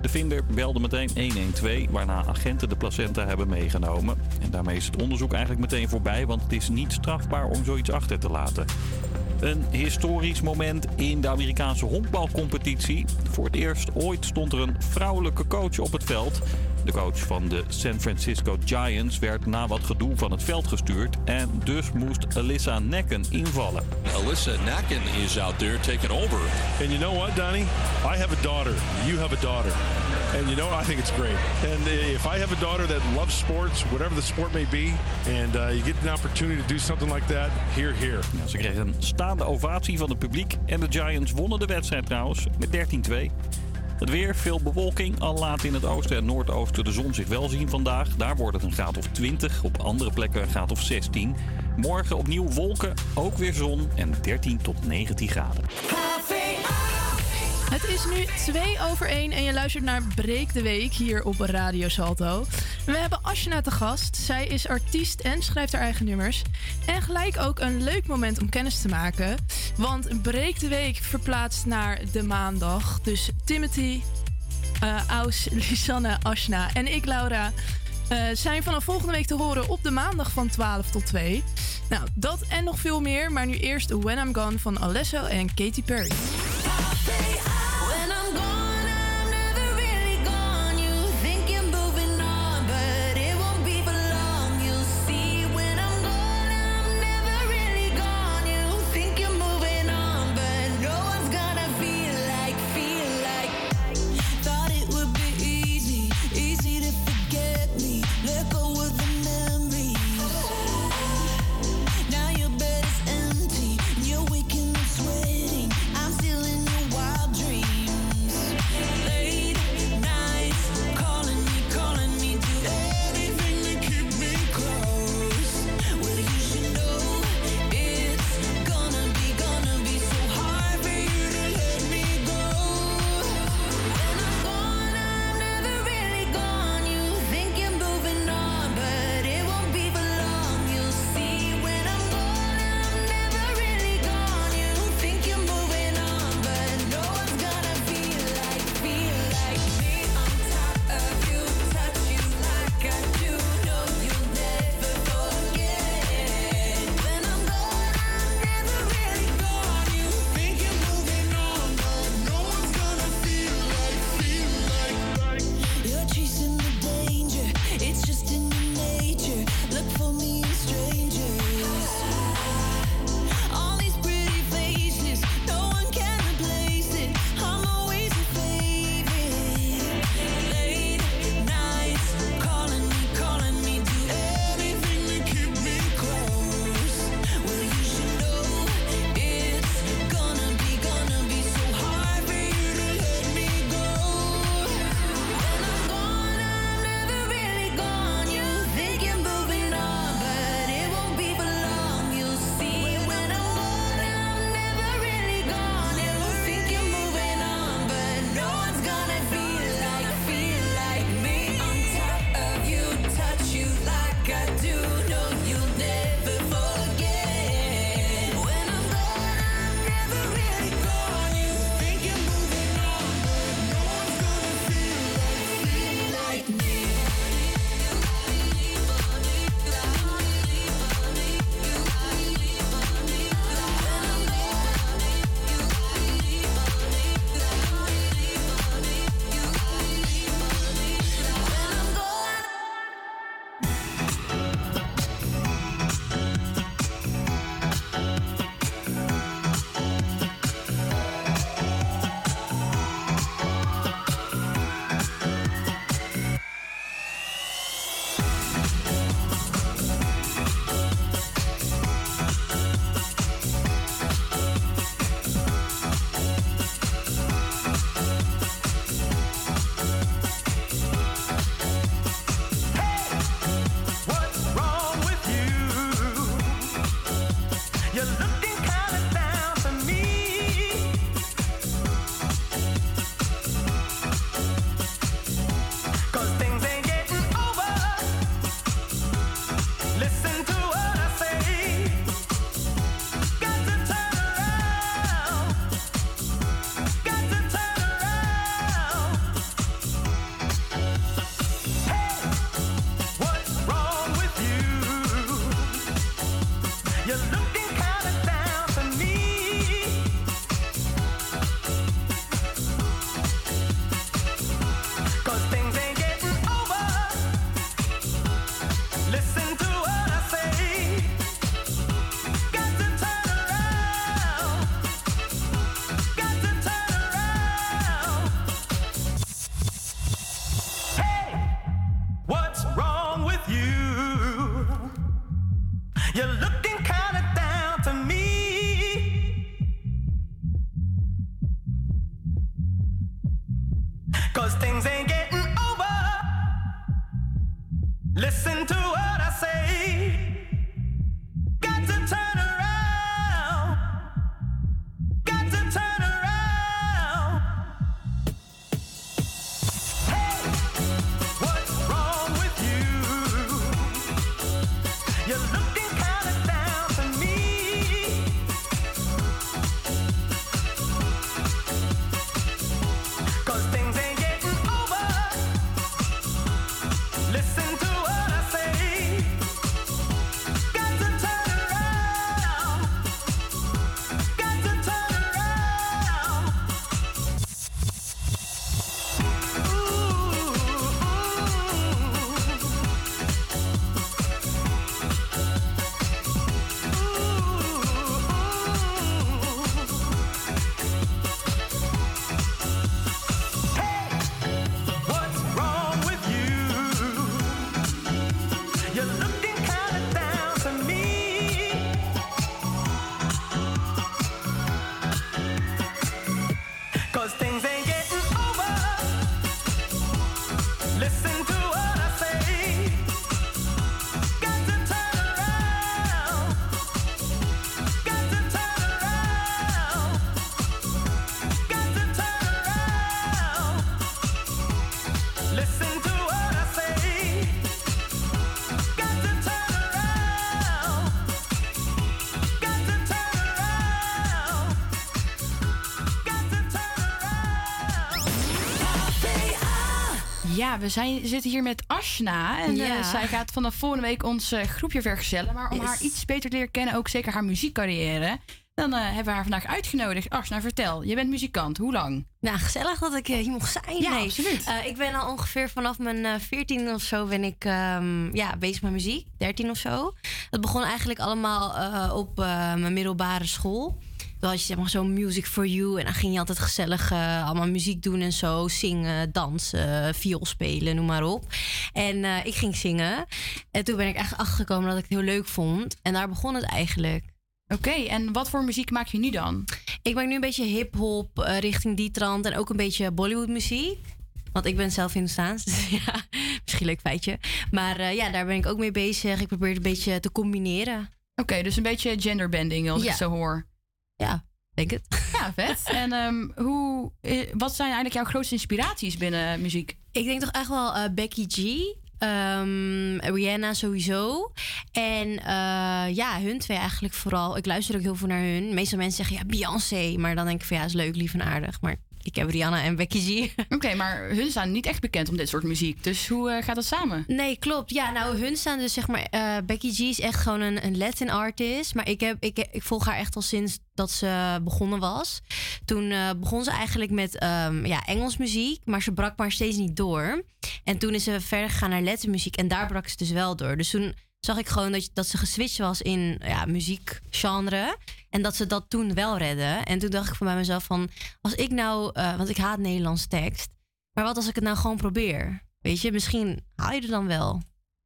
S2: De vinder belde meteen 112, waarna agenten de placenta hebben meegenomen. En daarmee is het onderzoek eigenlijk meteen voorbij, want het is niet strafbaar om zoiets achter te laten. Een historisch moment in de Amerikaanse honkbalcompetitie. Voor het eerst ooit stond er een vrouwelijke coach op het veld. De coach van de San Francisco Giants werd na wat gedoe van het veld gestuurd. En dus moest Alyssa Necken invallen.
S17: Alyssa Nacken is out there taking over.
S18: And you know what, Donnie? I have a daughter. You have a daughter. And you know, I think it's great. And if I have a daughter that loves sports, whatever the sport may be, and uh, you get an opportunity to do something like that, here, here.
S2: Ja, ze kregen een staande ovatie van het publiek. En de Giants wonnen de wedstrijd trouwens met 13-2. Het weer, veel bewolking. Al laat in het oosten en noordoosten de zon zich wel zien vandaag. Daar wordt het een graad of 20. Op andere plekken een graad of 16. Morgen opnieuw wolken, ook weer zon en 13 tot 19 graden.
S11: Het is nu 2 over 1 en je luistert naar Breek de Week hier op Radio Salto. We hebben Ashna te gast. Zij is artiest en schrijft haar eigen nummers. En gelijk ook een leuk moment om kennis te maken. Want Breek de Week verplaatst naar de maandag. Dus Timothy, eh Aus, *laughs* Lisanne, Ashna en ik, Laura, eh, zijn vanaf volgende week te horen op de maandag van 12 tot 2. Nou, dat en nog veel meer. Maar nu eerst When I'm Gone van Alesso en Katy Perry.
S7: We zijn, zitten hier met Ashna. En eh, zij gaat vanaf volgende week ons eh, groepje vergezellen. Maar om
S10: Yes.
S7: haar iets beter te leren kennen, ook zeker haar muziekcarrière... dan eh, hebben we haar vandaag uitgenodigd. Ashna, vertel. Je bent muzikant. Hoe lang?
S10: Nou, gezellig dat ik hier mocht zijn.
S7: Ja,
S10: Nee.
S7: absoluut.
S10: Ik ben al ongeveer vanaf mijn 14 of zo ben ik ehm, ja, bezig met muziek. 13 of zo. Het begon eigenlijk allemaal op mijn middelbare school. Toen had je zeg maar zo'n Music for You. En dan ging je altijd gezellig eh, allemaal muziek doen en zo. Zingen, dansen, viool spelen, noem maar op. En eh, ik ging zingen. En toen ben ik echt achtergekomen dat ik het heel leuk vond. En daar begon het eigenlijk.
S7: Oké, en wat voor muziek maak je nu dan?
S10: Ik maak nu een beetje hip-hop eh, richting die trant en ook een beetje Bollywood muziek. Want ik ben zelf Hindoestaans, *laughs* dus ja, misschien leuk feitje. Maar ja, daar ben ik ook mee bezig. Ik probeer het een beetje te combineren.
S7: Oké, dus een beetje genderbending als ik
S10: Ja.
S7: het zo hoor.
S10: Ja, denk het.
S7: Ja, vet. *laughs* en ehm, hoe, eh, wat zijn eigenlijk jouw grootste inspiraties binnen muziek?
S10: Ik denk toch echt wel eh, Becky G. ehm, Rihanna sowieso. En eh, ja, hun twee eigenlijk vooral. Ik luister ook heel veel naar hun. Meestal mensen zeggen ja, Beyoncé. Maar dan denk ik van ja, is leuk, lief en aardig. Maar ik heb Rihanna en Becky G. *laughs*
S7: Oké, maar hun staan niet echt bekend om dit soort muziek. Dus hoe eh, gaat dat samen?
S10: Nee, klopt. Ja, nou, hun staan dus zeg maar. eh, Becky G is echt gewoon een, een Latin artist. Maar ik, heb, ik, ik volg haar echt al sinds dat ze begonnen was. Toen eh, begon ze eigenlijk met ehm, ja, Engels muziek. Maar ze brak maar steeds niet door. En toen is ze verder gegaan naar Latin muziek. En daar brak ze dus wel door. Dus toen zag ik gewoon dat, dat ze geswitcht was in ja, muziekgenre. En dat ze dat toen wel redde. En toen dacht ik van bij mezelf van... Als ik nou... eh, want ik haat Nederlands tekst. Maar wat als ik het nou gewoon probeer? Weet je, misschien haal je er dan wel.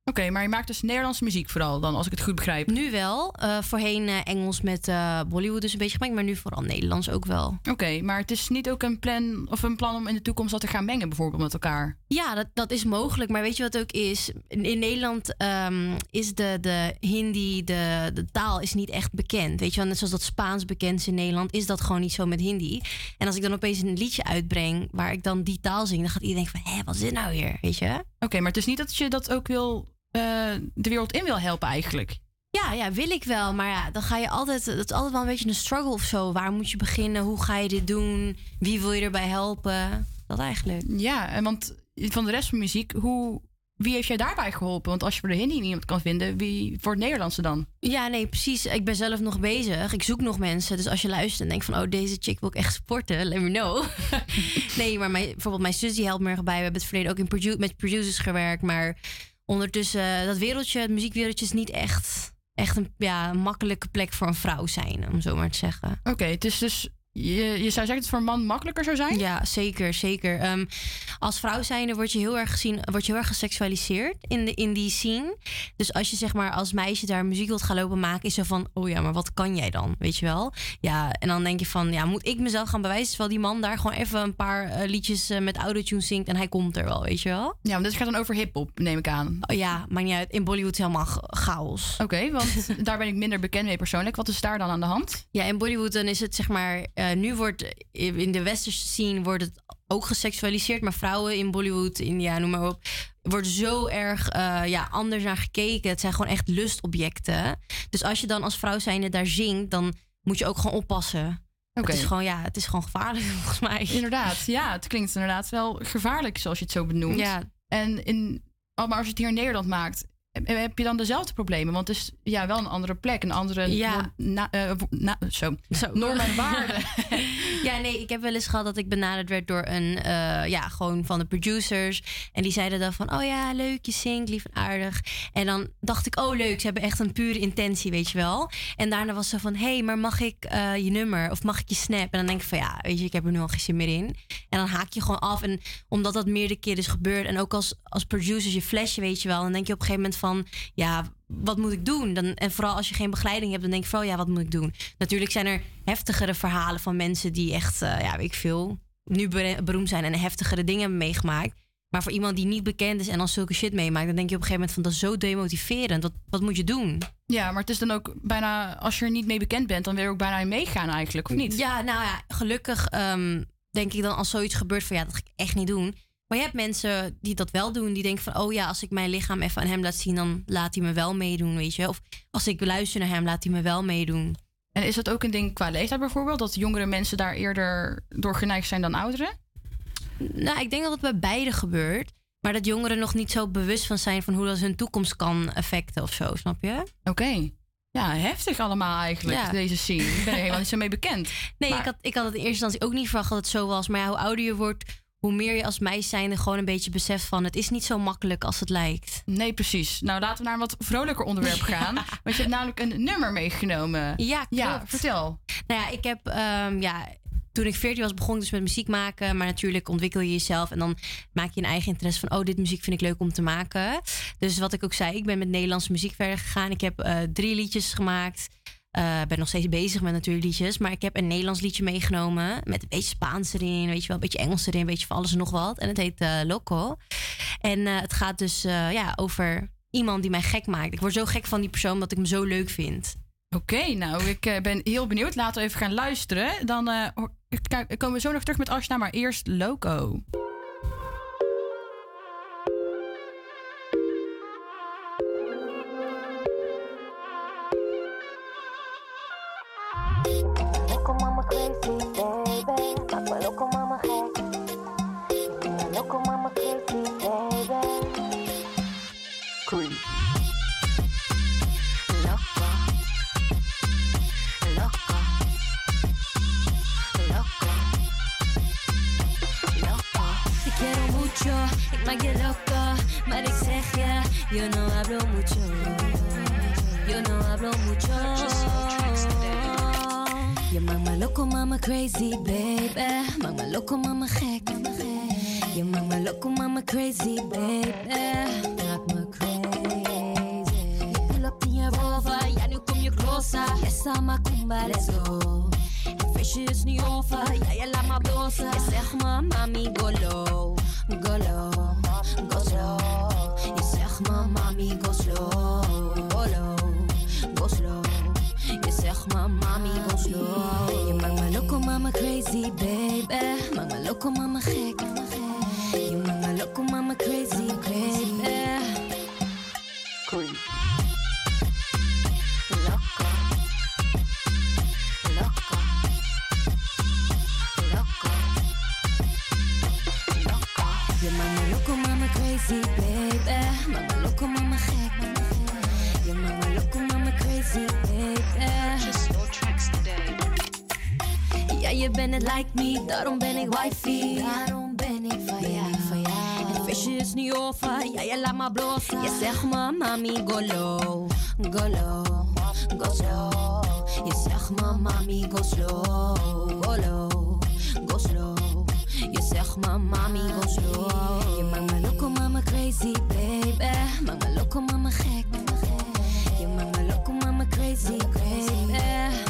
S7: Oké, maar je maakt dus Nederlandse muziek vooral dan, als ik het goed begrijp.
S10: Nu wel. Eh, voorheen eh, Engels met eh, Bollywood dus een beetje gemaakt. Maar nu vooral Nederlands ook wel.
S7: Oké, maar het is niet ook een plan of een plan om in de toekomst dat te gaan mengen, bijvoorbeeld met elkaar.
S10: Ja, dat, dat is mogelijk. Maar weet je wat ook is? In, in Nederland ehm, is de, de Hindi, de, de taal is niet echt bekend. Weet je wel, net zoals dat Spaans bekend is in Nederland, is dat gewoon niet zo met Hindi. En als ik dan opeens een liedje uitbreng waar ik dan die taal zing, dan gaat iedereen denken van, hé, wat is dit nou weer? Weet je?
S7: Oké, maar het is niet dat je dat ook wil, eh, de wereld in wil helpen eigenlijk.
S10: Ja, ja, wil ik wel. Maar ja, dan ga je altijd. Dat is altijd wel een beetje een struggle of zo. Waar moet je beginnen? Hoe ga je dit doen? Wie wil je erbij helpen? Dat eigenlijk.
S7: Ja, en want van de rest van muziek, hoe, wie heeft jij daarbij geholpen? Want als je voor de Hindi niemand kan vinden, wie voor het Nederlandse dan?
S10: Ja, nee, precies. Ik ben zelf nog bezig. Ik zoek nog mensen. Dus als je luistert en denkt van... oh, deze chick wil ik echt supporten, let me know. *laughs* nee, maar mijn, bijvoorbeeld mijn zus die helpt me erbij. We hebben het verleden ook in produ met producers gewerkt. Maar ondertussen, dat wereldje, het muziekwereldje... is niet echt, echt een, ja, een makkelijke plek voor een vrouw zijn, om zo maar te zeggen.
S7: Oké, het is dus je, je zou zeggen dat het voor een man makkelijker zou zijn?
S10: Ja, zeker, zeker. Ehm, als vrouw zijnde word je heel erg gezien, word je heel erg geseksualiseerd in, de, in die scene. Dus als je zeg maar als meisje daar muziek wilt gaan lopen maken, is zo van, oh ja, maar wat kan jij dan? Weet je wel? Ja, en dan denk je van, ja, moet ik mezelf gaan bewijzen? Terwijl die man daar gewoon even een paar eh, liedjes eh, met autotune zingt en hij komt er wel, weet je wel?
S7: Ja, want dit gaat dan over hip-hop, neem ik aan.
S10: Oh, ja, maar niet uit. In Bollywood is helemaal cha- chaos.
S7: Oké, want *laughs* daar ben ik minder bekend mee persoonlijk. Wat is daar dan aan de hand?
S10: Ja, in Bollywood dan is het zeg maar... eh, nu wordt in de westerse scene wordt het ook geseksualiseerd. Maar vrouwen in Bollywood, India, noem maar op... wordt zo erg eh, ja, anders naar gekeken. Het zijn gewoon echt lustobjecten. Dus als je dan als vrouw zijnde daar zingt... dan moet je ook gewoon oppassen.
S7: Oké.
S10: Het is gewoon, ja, het is gewoon gevaarlijk *laughs* volgens mij.
S7: Inderdaad, ja, het klinkt inderdaad wel gevaarlijk zoals je het zo benoemt.
S10: Ja.
S7: En in, oh, maar als je het hier in Nederland maakt, heb- je dan dezelfde problemen? Want het is ja, wel een andere plek, een andere
S10: Ja.
S7: na, eh, na- zo. *laughs* normen en waarden. *laughs*
S10: ja, nee, ik heb wel eens gehad dat ik benaderd werd door een, eh, ja, gewoon van de producers. En die zeiden dan van, oh ja, leuk, je zingt, lief en aardig. En dan dacht ik, oh leuk, ze hebben echt een pure intentie, weet je wel. En daarna was ze van, hé, hey, maar mag ik eh, je nummer of mag ik je snap? En dan denk ik van, ja, weet je, ik heb er nu al geen zin meer in. En dan haak je gewoon af. En omdat dat meerdere keren is gebeurd en ook als, als producer je flesje, weet je wel. Dan denk je op een gegeven moment van, ja, wat moet ik doen? Dan, en vooral als je geen begeleiding hebt, dan denk je van, ja, wat moet ik doen? Natuurlijk zijn er heftigere verhalen van mensen die echt, eh, ja, weet ik veel, nu beroemd zijn en heftigere dingen hebben meegemaakt. Maar voor iemand die niet bekend is en dan zulke shit meemaakt, dan denk je op een gegeven moment van, dat is zo demotiverend. Wat, wat moet je doen?
S7: Ja, maar het is dan ook bijna, als je er niet mee bekend bent, dan wil je ook bijna meegaan eigenlijk, of niet?
S10: Ja, nou ja, gelukkig ehm, denk ik dan als zoiets gebeurt van ja, dat ga ik echt niet doen. Maar je hebt mensen die dat wel doen. Die denken van, oh ja, als ik mijn lichaam even aan hem laat zien, dan laat hij me wel meedoen, weet je. Of als ik luister naar hem, laat hij me wel meedoen.
S7: En is dat ook een ding qua leeftijd bijvoorbeeld? Dat jongere mensen daar eerder door geneigd zijn dan ouderen?
S10: Nou, ik denk dat het bij beide gebeurt. Maar dat jongeren nog niet zo bewust van zijn van hoe dat hun toekomst kan affecten of zo, snap je?
S7: Oké. Ja, heftig allemaal eigenlijk,
S10: Ja.
S7: deze scene. Ik ben er helemaal niet zo mee bekend. *laughs*
S10: Nee,
S7: Maar-
S10: ik, had, ik had het in eerste instantie ook niet verwacht dat het zo was. Maar ja, hoe ouder je wordt, hoe meer je als meisje zijnde gewoon een beetje beseft van... het is niet zo makkelijk als het lijkt.
S7: Nee, precies. Nou, laten we naar een wat vrolijker onderwerp *laughs* gaan. Want je hebt namelijk een nummer meegenomen.
S10: Ja,
S7: Ja,
S10: klopt.
S7: vertel.
S10: Nou ja, ik heb... ehm, ja, toen ik 14 was, begon ik dus met muziek maken. Maar natuurlijk ontwikkel je jezelf. En dan maak je een eigen interesse van... oh, dit muziek vind ik leuk om te maken. Dus wat ik ook zei, ik ben met Nederlandse muziek verder gegaan. Ik heb eh, drie liedjes gemaakt. Eh, ben nog steeds bezig met natuurlijk liedjes. Maar ik heb een Nederlands liedje meegenomen. Met een beetje Spaans erin, weet je wel. Een beetje Engels erin, een beetje van alles en nog wat. En het heet eh, Loco. En eh, het gaat dus ja, over iemand die mij gek maakt. Ik word zo gek van die persoon dat ik hem zo leuk vind.
S7: Oké, nou, ik ben heel benieuwd. Laten we even gaan luisteren. Dan komen we zo nog terug met Ashna, maar eerst. Loco
S8: loco mama gek. Loco mama crazy, baby. Creep. Loco. Loco. Loco. Loco.
S19: Te quiero mucho, ik maak je loco. Maar ik zeg ja, yo no hablo mucho. Yo no hablo mucho. Maakt me loco, mama crazy, baby. Eh, mama loco, mama gek. Maakt me loco, mama crazy, baby. Maak eh, me crazy. Je pull up in je rover, ja nu kom je closer. Yes, I'm a kumba, let's go. Het feestje is niet over, ja je laat me blozen. Je zegt me, mami, go low, go low, go slow. Je zegt me, mami, go slow, go low, go slow. Me, mami, go slow. Je maakt me loco, mama crazy, baby. Maak me loco, mama gek. Je maakt me loco, mama crazy, baby. ben ik wifey. Daarom ben ik van jou. Van jou. Het visje is niet over, ja, je laat maar bloos. Mami, golo. Golo, go slow.
S10: Je zegt me, mami, go slow. Golo, go slow. Je mami, go slow. Je maakt loco, mama, crazy, baby. Maak loco, mama, gek. Je maakt loco, mama, crazy,
S9: crazy.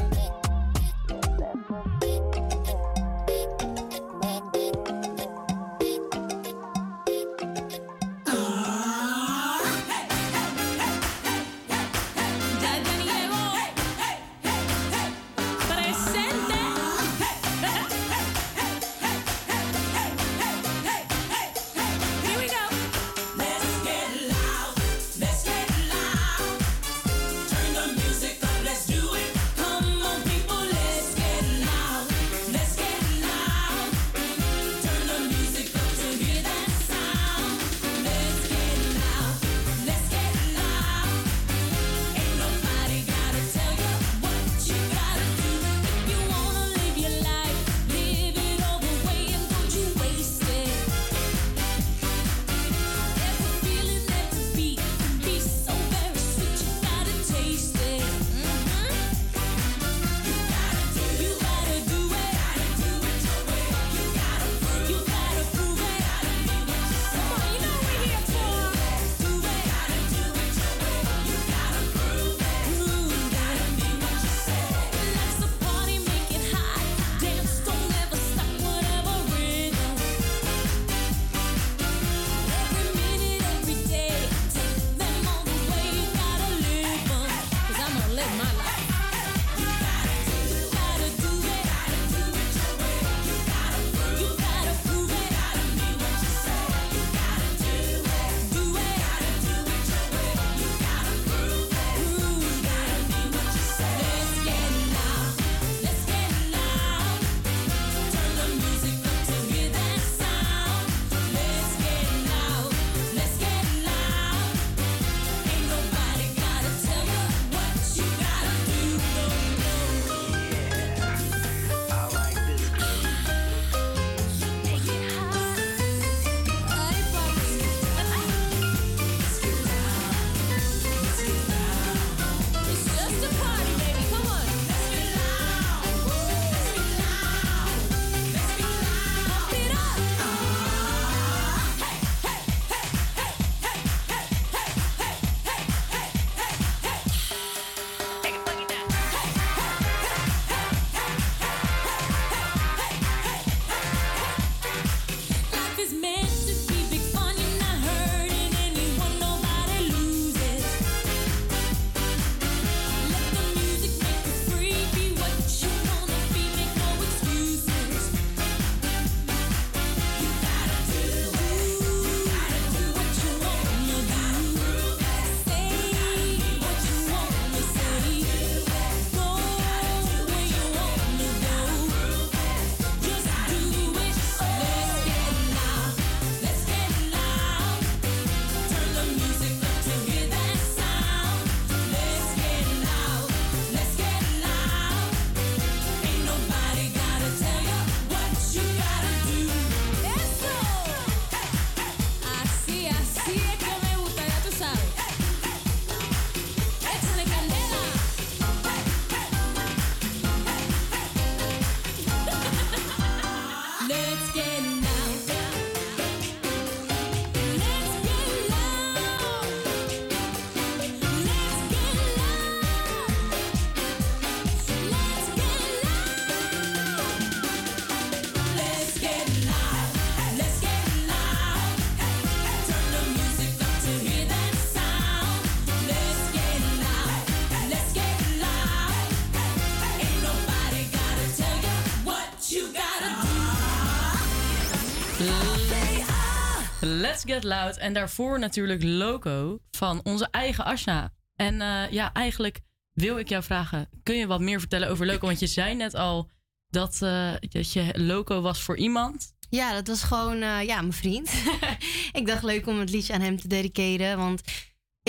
S9: Let's Get Loud.
S4: En daarvoor natuurlijk Loco van onze eigen Asha. En eh, ja, eigenlijk wil ik jou vragen, kun je wat meer vertellen over Loco? Want je zei net al dat, eh, dat je Loco was voor iemand.
S10: Ja, dat was gewoon eh, ja, mijn vriend. *laughs* ik dacht leuk om het liedje aan hem te dediceren. Want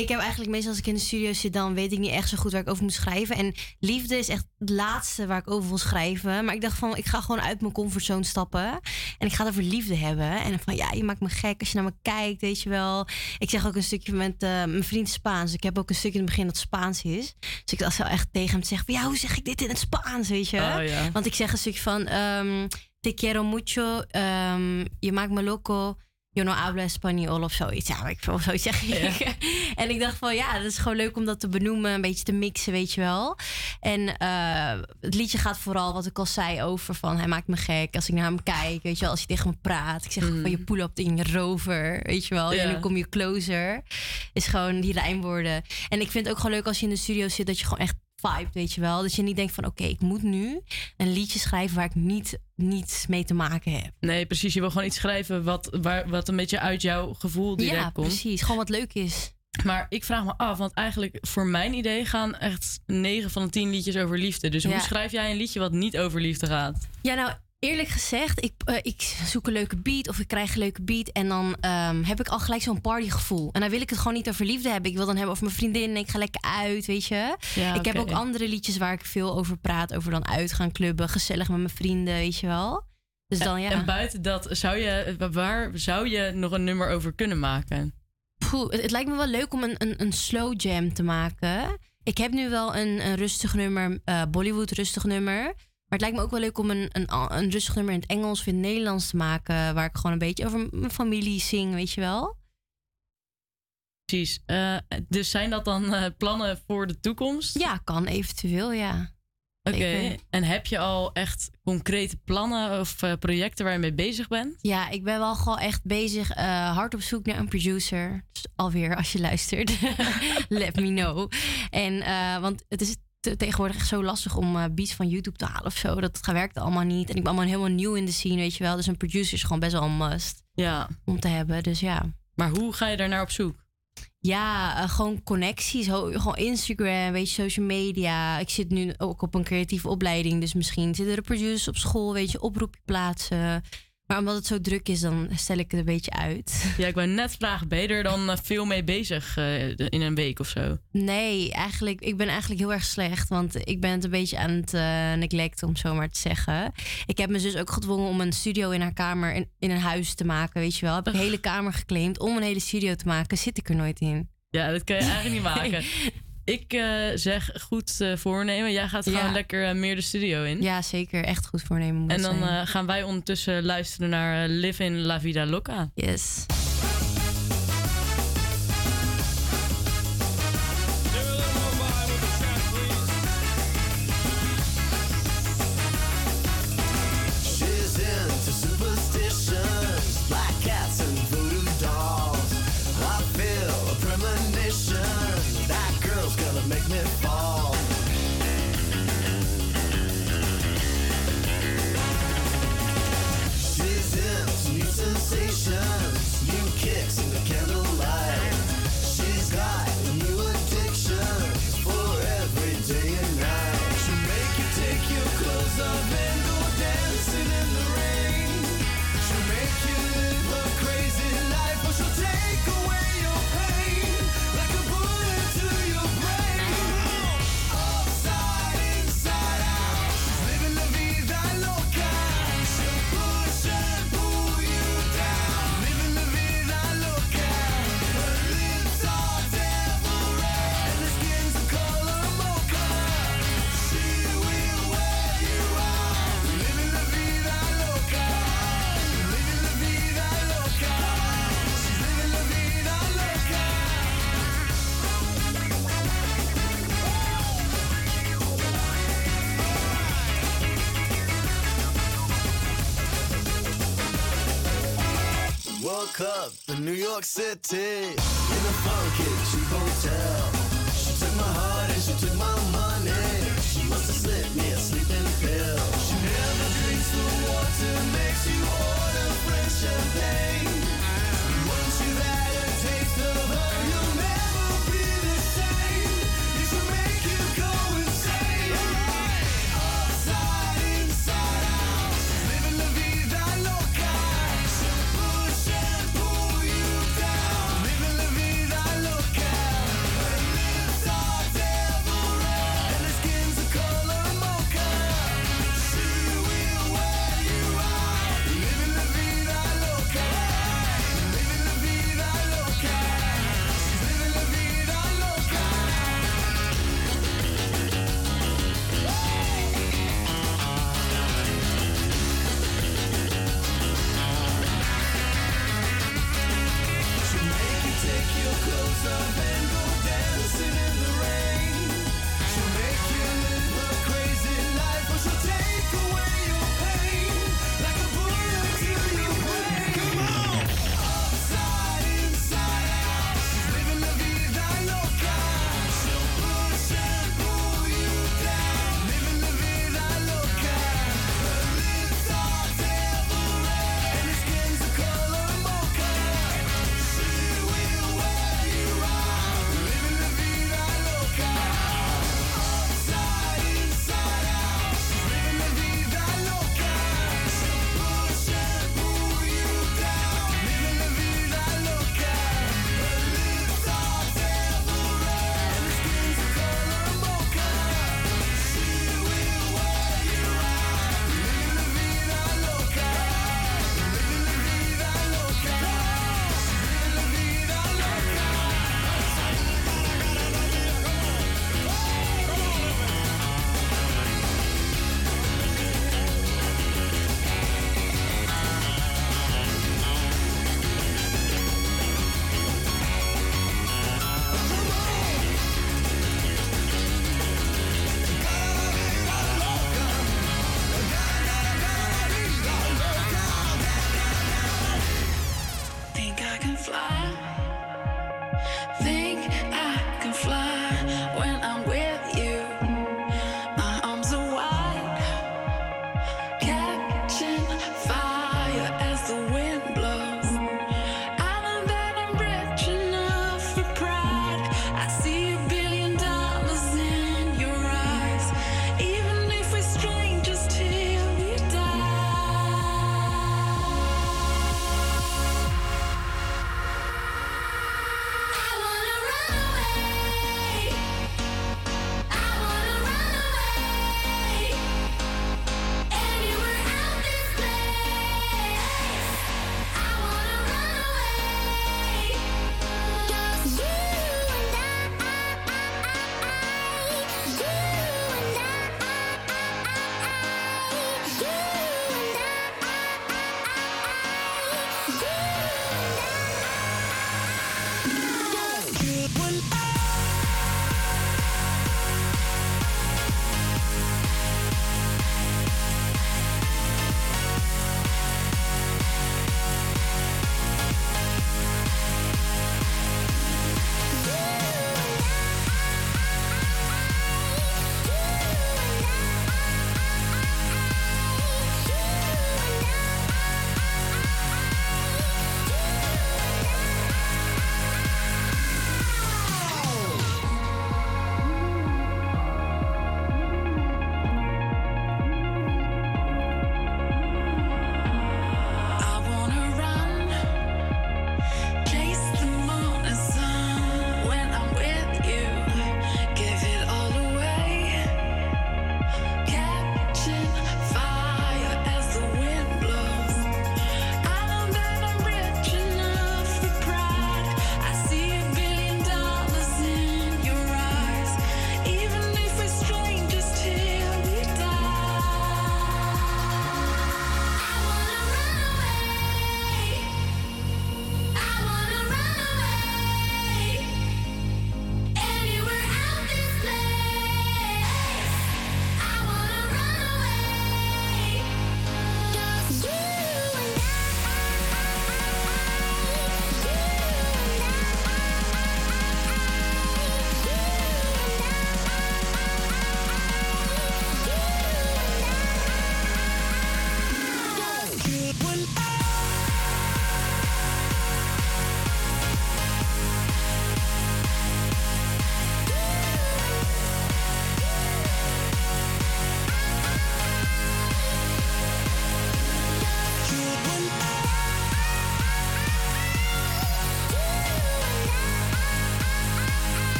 S10: ik heb eigenlijk meestal als ik in de studio zit, dan weet ik niet echt zo goed waar ik over moet schrijven. En liefde is echt het laatste waar ik over wil schrijven. Maar ik dacht van, ik ga gewoon uit mijn comfortzone stappen. En ik ga het over liefde hebben. En van, ja, je maakt me gek als je naar me kijkt, weet je wel. Ik zeg ook een stukje met eh, mijn vriend Spaans. Ik heb ook een stukje in het begin dat Spaans is. Dus ik dacht zo echt tegen hem zeggen ja, hoe zeg ik dit in het Spaans, weet je?
S4: Oh, ja.
S10: Want ik zeg een stukje van, ehm, te quiero mucho, ehm, je maakt me loco. Yo no hablo español of zoiets. Ja, ik of zoiets zeg ik. *laughs* en ik dacht van ja, dat is gewoon leuk om dat te benoemen, een beetje te mixen, weet je wel. En eh, het liedje gaat vooral, wat ik al zei, over van hij maakt me gek als ik naar hem kijk, weet je wel, als hij tegen me praat. Ik zeg van je pull up in je rover, weet je wel.
S4: Ja.
S10: En dan kom je closer. Is gewoon die rijmwoorden. En ik vind het ook gewoon leuk als je in de studio zit, dat je gewoon echt vibe, weet je wel. Dat je niet denkt van oké, ik moet nu een liedje schrijven waar ik niet, niets mee te maken heb.
S4: Nee, precies. Je wil gewoon iets schrijven wat, waar, wat een beetje uit jouw gevoel direct
S10: Ja,
S4: komt.
S10: precies. Gewoon wat leuk is.
S4: Maar ik vraag me af, want eigenlijk voor mijn idee gaan echt 9 van de 10 liedjes over liefde. Dus hoe
S10: Ja.
S4: schrijf jij een liedje wat niet over liefde gaat?
S10: Ja, nou, eerlijk gezegd, ik, eh, ik zoek een leuke beat of ik krijg een leuke beat. En dan ehm, heb ik al gelijk zo'n partygevoel. En dan wil ik het gewoon niet over liefde hebben. Ik wil dan hebben over mijn vriendin. Ik ga lekker uit, weet je.
S4: Ja,
S10: ik heb ook andere liedjes waar ik veel over praat. Over dan uitgaan, clubben, gezellig met mijn vrienden, weet je wel. Dus dan ja.
S4: En buiten dat, zou je, waar zou je nog een nummer over kunnen maken?
S10: Poeh, het, het lijkt me wel leuk om een, een, een slow jam te maken. Ik heb nu wel een, een rustig nummer, eh, Bollywood rustig nummer. Maar het lijkt me ook wel leuk om een, een, een rustig nummer in het Engels of in het Nederlands te maken. Waar ik gewoon een beetje over mijn familie zing, weet je wel.
S4: Precies. Eh, dus zijn dat dan eh, plannen voor de toekomst?
S10: Ja, kan eventueel, ja.
S4: Oké. En heb je al echt concrete plannen of eh, projecten waar je mee bezig bent?
S10: Ja, ik ben wel gewoon echt bezig, hard op zoek naar een producer. Dus alweer, als je luistert, *laughs* let me know. En, want het is te- tegenwoordig echt zo lastig om eh, beats van YouTube te halen of zo. Dat werkt allemaal niet. En ik ben allemaal helemaal nieuw in de scene, weet je wel. Dus een producer is gewoon best wel een must
S4: Ja.
S10: om te hebben. Dus ja.
S4: Maar hoe ga je daar naar op zoek?
S10: Ja, eh, gewoon connecties. Gewoon Instagram, weet je, social media. Ik zit nu ook op een creatieve opleiding. Dus misschien zitten er producers op school, weet je, oproepje plaatsen. Maar omdat het zo druk is, dan stel ik het een beetje uit.
S4: Ja, ik wou net vragen, ben je er dan eh, veel mee bezig eh, in een week of zo?
S10: Nee, eigenlijk, ik ben eigenlijk heel erg slecht. Want ik ben het een beetje aan het eh neglecten, om zo maar te zeggen. Ik heb mijn zus ook gedwongen om een studio in haar kamer, in, in een huis te maken, weet je wel. Heb ik een hele kamer geclaimd om een hele studio te maken. Zit ik er nooit in.
S4: Ja, dat kan je eigenlijk niet *laughs* maken. Ik eh, zeg goed eh, voornemen. Jij gaat gewoon
S10: Ja.
S4: lekker eh, meer de studio in.
S10: Ja, zeker. Echt goed voornemen moet
S4: En dan gaan wij ondertussen luisteren naar Live in La Vida Loca.
S10: Yes.
S6: Woke up in New York City in a funky cheap hotel.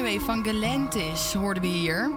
S7: Van Galantis hoorden we hier.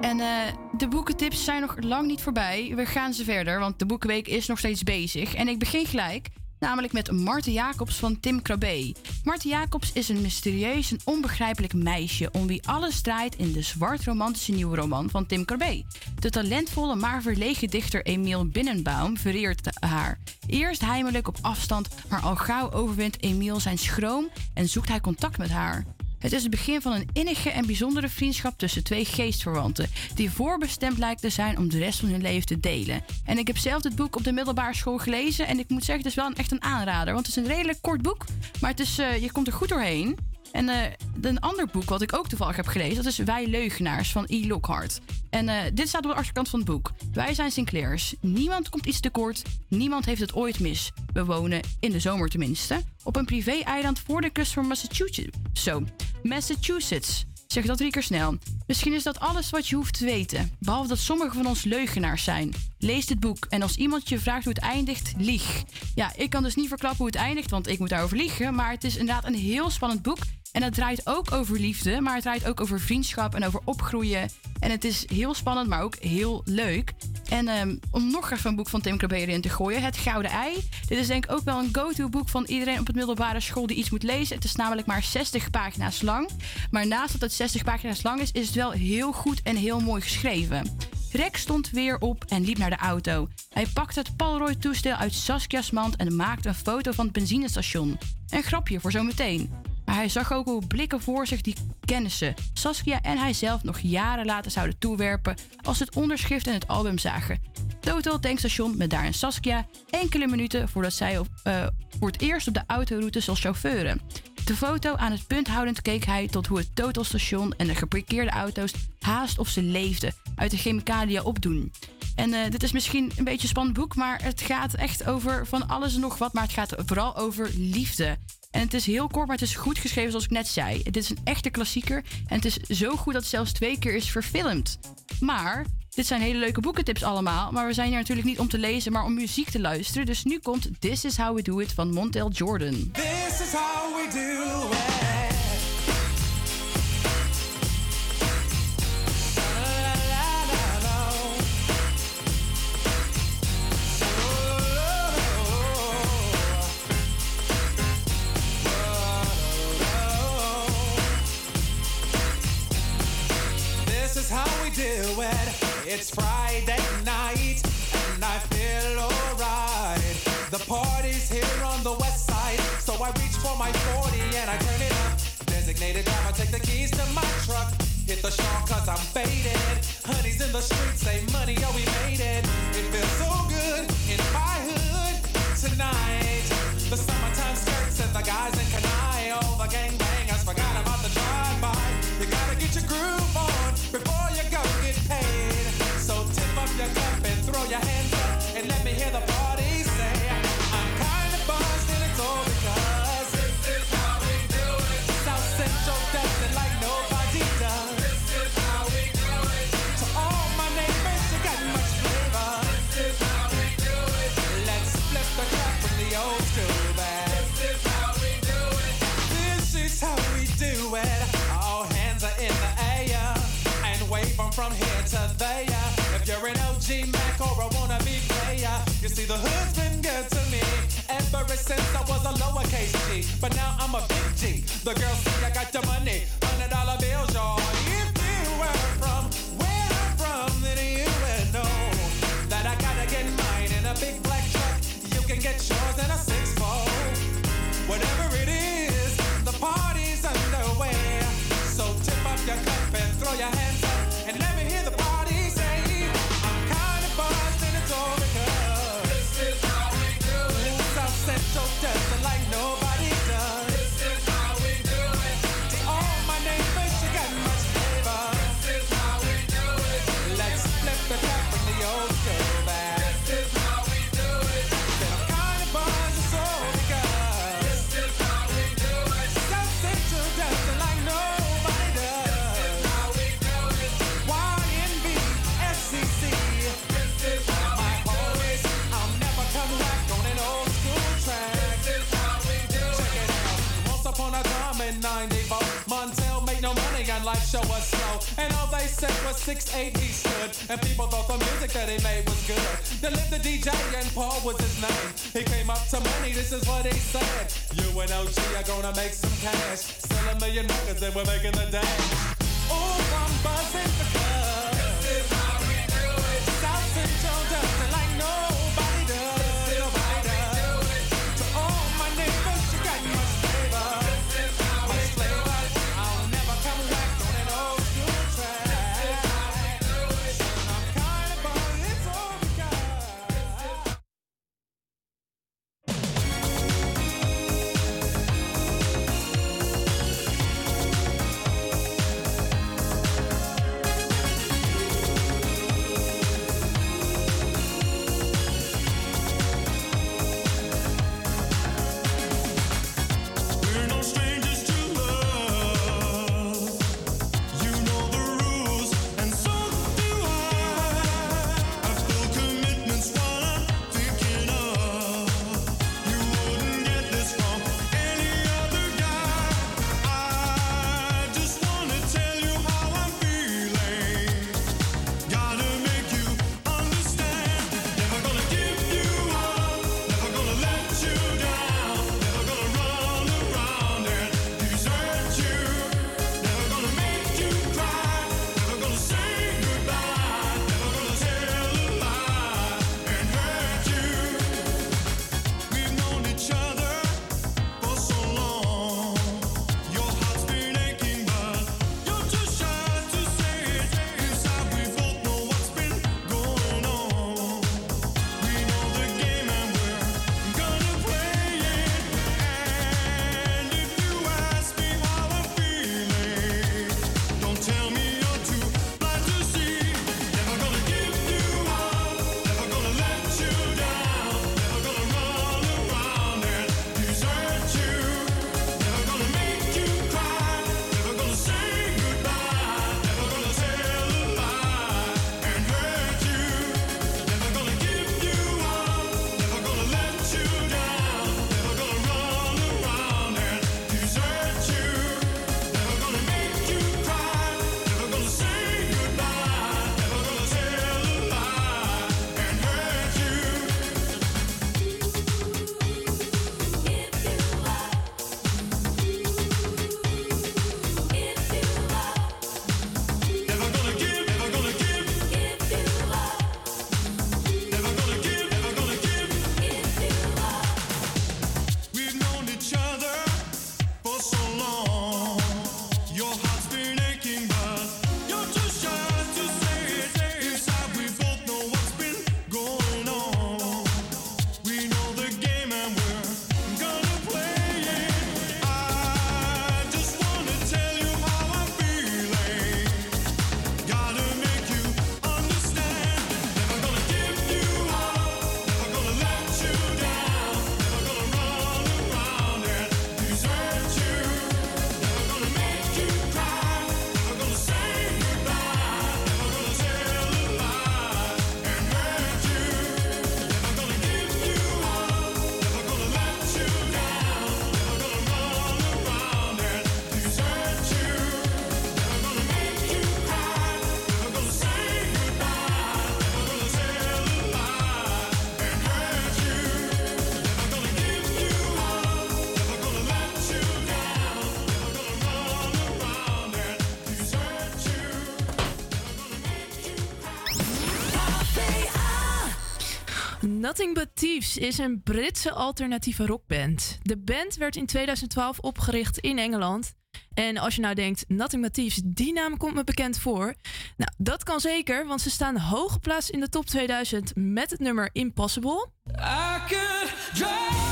S7: En eh, de boekentips zijn nog lang niet voorbij. We gaan ze verder, want de Boekenweek is nog steeds bezig. En ik begin gelijk, namelijk met Marten Jacobs van Tim Krabbe. Marten Jacobs is een mysterieus en onbegrijpelijk meisje... om wie alles draait in de zwart-romantische nieuwe roman van Tim Krabbe. De talentvolle maar verlegen dichter Emiel Binnenbaum vereert haar. Eerst heimelijk op afstand, maar al gauw overwint Emiel zijn schroom... en zoekt hij contact met haar. Het is het begin van een innige en bijzondere vriendschap tussen twee geestverwanten, die voorbestemd lijkt te zijn om de rest van hun leven te delen. En ik heb zelf dit boek op de middelbare school gelezen en ik moet zeggen, het is wel een, echt een aanrader, want het is een redelijk kort boek, maar het is, eh, je komt er goed doorheen. En eh, een ander boek wat ik ook toevallig heb gelezen, dat is Wij Leugenaars van E. Lockhart. En eh, dit staat op de achterkant van het boek. Wij zijn Sinclairs. Niemand komt iets tekort. Niemand heeft het ooit mis. We wonen, in de zomer tenminste, op een privé-eiland voor de kust van Massachusetts. Zo, Massachusetts. Zeg dat drie keer snel. Misschien is dat alles wat je hoeft te weten. Behalve dat sommigen van ons leugenaars zijn. Lees dit boek en als iemand je vraagt hoe het eindigt, lieg. Ja, ik kan dus niet verklappen hoe het eindigt, want ik moet daarover liegen. Maar het is inderdaad een heel spannend boek. En het draait ook over liefde, maar het draait ook over vriendschap en over opgroeien. En het is heel spannend, maar ook heel leuk. En ehm, om nog even een boek van Tim Krabbe erin te gooien, Het Gouden Ei. Dit is denk ik ook wel een go-to boek van iedereen op het middelbare school die iets moet lezen. Het is namelijk maar 60 pagina's lang. Maar naast dat het 60 pagina's lang is, is het wel heel goed en heel mooi geschreven. Rex stond weer op en liep naar de auto. Hij pakte het Polaroid-toestel uit Saskia's mand en maakte een foto van het benzinestation. Een grapje voor zometeen. Maar hij zag ook hoe blikken voor zich die kennissen, Saskia en hij zelf nog jaren later zouden toewerpen als ze het onderschrift en het album zagen. Total tankstation met daarin Saskia enkele minuten voordat zij op, eh, voor het eerst op de autoroute zal chauffeuren. De foto aan het punt houdend keek hij tot hoe het Total station en de geparkeerde auto's haast of ze leefden uit de chemicaliën opdoen. En eh, dit is misschien een beetje een spannend boek, maar het gaat echt over van alles en nog wat. Maar het gaat vooral over liefde. En het is heel kort, maar het is goed geschreven zoals ik net zei. Dit is een echte klassieker en het is zo goed dat het zelfs twee keer is verfilmd. Maar dit zijn hele leuke boekentips allemaal. Maar we zijn hier natuurlijk niet om te lezen, maar om muziek te luisteren. Dus nu komt This Is How We Do It van Montel Jordan.
S20: This is how we do It's Friday night, and I feel alright. The party's here on the west side, so I reach for my 40 and I turn it up. Designated driver, take the keys to my truck. Hit the shawl cause I'm faded. Honey's in the streets, say money, oh we made it. It feels so good in my hood tonight. The summertime skirts and the guys in Kanai. All the gangbangers forgot about the drive-by. You gotta get your groove on before you go get paid. So tip you see the hood's been good to me ever since I was a lowercase G. But now I'm a big G. The girls see I got the money, hundred dollar bills, y'all. If you were from where I'm from, then you would know that I gotta get mine in a big black truck. You can get yours in a six fold. Whatever they
S21: said was 6'8 he stood, and people thought the music that he made was good. They lived the DJ and Paul was his name. He came up to money, this is what he said. You and OG are gonna make some cash. Sell a million records and we're making the day.' Ooh, I'm buzzing.
S11: Nothing But Thieves is een Britse alternatieve rockband. De band werd in 2012 opgericht in Engeland. En als je nou denkt, Nothing But Thieves, die naam komt me bekend voor. Nou, dat kan zeker, want ze staan hoog geplaatst in de top 2000 met het nummer Impossible.
S21: I drive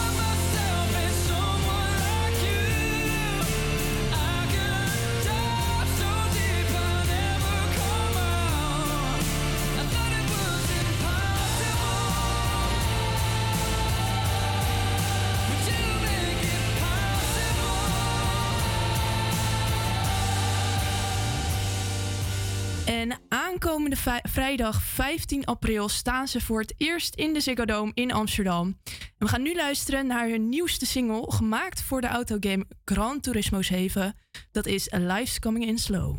S11: En aankomende vrijdag 15 april staan ze voor het eerst in de Ziggo Dome in Amsterdam. En we gaan nu luisteren naar hun nieuwste single gemaakt voor de autogame Gran Turismo 7. Dat is A Life's Coming in Slow.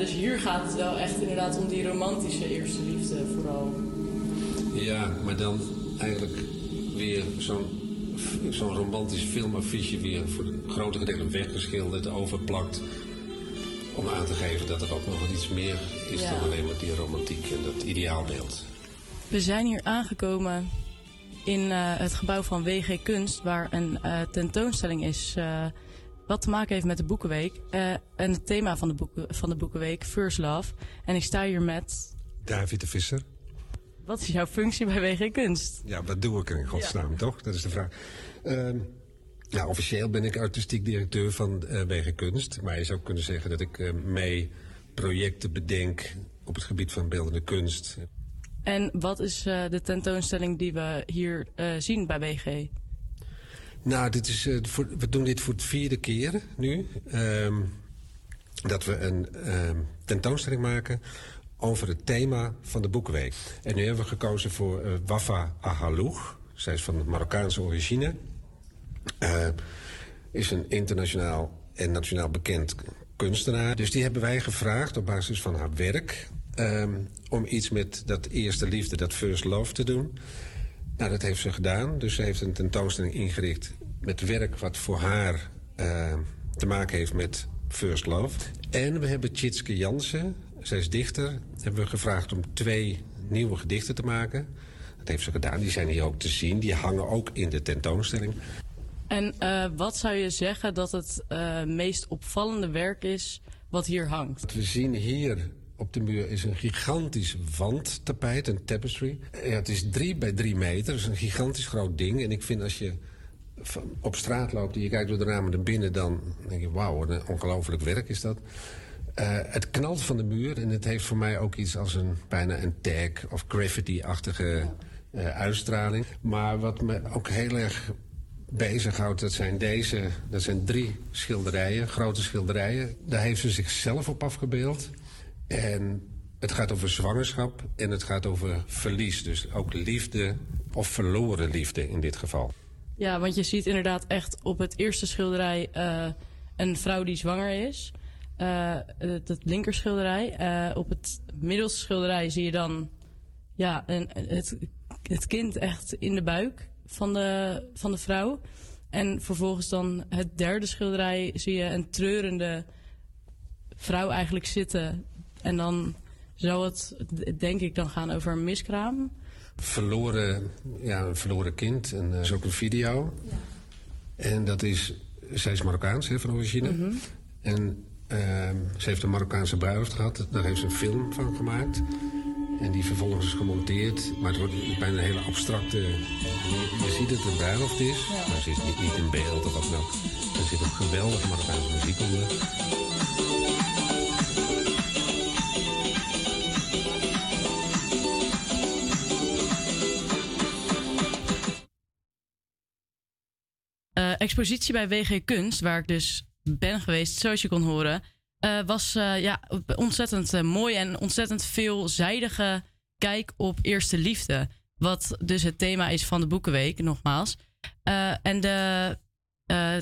S4: Dus hier gaat het wel echt inderdaad om die romantische eerste liefde vooral.
S22: Ja, maar dan eigenlijk weer zo'n zo'n romantisch filmaffiche weer voor een grote gedeelte weggeschilderd, overplakt. Om aan te geven dat er ook nog wel iets meer is
S4: Ja.
S22: dan alleen maar die romantiek en dat ideaalbeeld.
S4: We zijn hier aangekomen in eh, het gebouw van WG Kunst, waar een eh, tentoonstelling is. eh, wat te maken heeft met de Boekenweek. Eh, en het thema van de, boeken, van de Boekenweek, First Love. En ik sta hier met.
S23: David de Visser.
S4: Wat is jouw functie bij WG Kunst?
S23: Ja, wat doe ik er in godsnaam, toch? Dat is de vraag. Ehm, nou, officieel ben ik artistiek directeur van eh WG Kunst. Maar je zou kunnen zeggen dat ik eh, mee projecten bedenk op het gebied van beeldende kunst.
S4: En wat is de tentoonstelling die we hier zien bij WG?
S23: Nou, dit is, eh, we doen dit voor het vierde keer nu. ehm, dat we een ehm, tentoonstelling maken over het thema van de Boekenweek. En nu hebben we gekozen voor eh, Wafa Ahaloug. Zij is van Marokkaanse origine. Eh, is een internationaal en nationaal bekend kunstenaar. Dus die hebben wij gevraagd op basis van haar werk... ehm, om iets met dat eerste liefde, dat first love te doen. Nou, dat heeft ze gedaan. Dus ze heeft een tentoonstelling ingericht met werk wat voor haar eh, te maken heeft met First Love. En we hebben Tjitske Jansen, zij is dichter, hebben we gevraagd om twee nieuwe gedichten te maken. Dat heeft ze gedaan, die zijn hier ook te zien. Die hangen ook in de tentoonstelling.
S4: En eh, wat zou je zeggen dat het eh, meest opvallende werk is wat hier hangt?
S23: Wat we zien hier op de muur is een gigantisch wandtapijt, een tapestry. Ja, het is drie bij drie meter, dus een gigantisch groot ding. En ik vind als je op straat loopt en je kijkt door de ramen naar binnen... dan denk je, wauw, een ongelooflijk werk is dat. Eh, het knalt van de muur en het heeft voor mij ook iets als een bijna een tag of graffiti-achtige eh, uitstraling. Maar wat me ook heel erg bezighoudt, dat zijn deze, dat zijn drie schilderijen, grote schilderijen. Daar heeft ze zichzelf op afgebeeld. En het gaat over zwangerschap en het gaat over verlies. Dus ook liefde of verloren liefde in dit geval.
S4: Ja, want je ziet inderdaad echt op het eerste schilderij eh, een vrouw die zwanger is. Eh, het, het linkerschilderij. Eh, op het middelste schilderij zie je dan ja, een, het, het kind echt in de buik van de, van de vrouw. En vervolgens dan het derde schilderij zie je een treurende vrouw eigenlijk zitten. En dan zou het, denk ik, dan gaan over een miskraam.
S23: Verloren, ja, een verloren kind. En er is ook een video. En dat is, zij is Marokkaans hè, van origine.
S4: Mhm.
S23: En ehm, ze heeft een Marokkaanse bruiloft gehad. Daar heeft ze een film van gemaakt. En die vervolgens is gemonteerd. Maar het wordt bijna een hele abstracte... Je, je ziet dat het een bruiloft is. Maar ze is niet, niet in beeld of wat dan ook. Er zit ook geweldige Marokkaanse muziek onder.
S4: Eh, expositie bij WG Kunst, waar ik dus ben geweest, zoals je kon horen, eh, was eh, ja, ontzettend mooi en ontzettend veelzijdige kijk op eerste liefde. Wat dus het thema is van de Boekenweek, nogmaals. En de,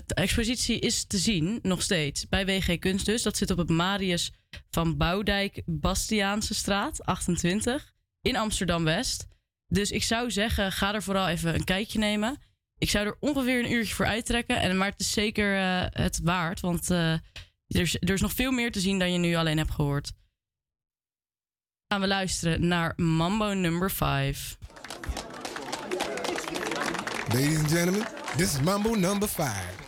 S4: expositie is te zien, nog steeds, bij WG Kunst dus. Dat zit op het Marius van Boudijk Bastiaanse straat, 28, in Amsterdam-West. Dus ik zou zeggen, ga er vooral even een kijkje nemen ik zou er ongeveer een uurtje voor uittrekken. En, maar het is zeker eh, het waard, want eh, er, is, er is nog veel meer te zien dan je nu alleen hebt gehoord. Gaan we luisteren naar Mambo number 5.
S24: Ladies and gentlemen, this is Mambo number 5.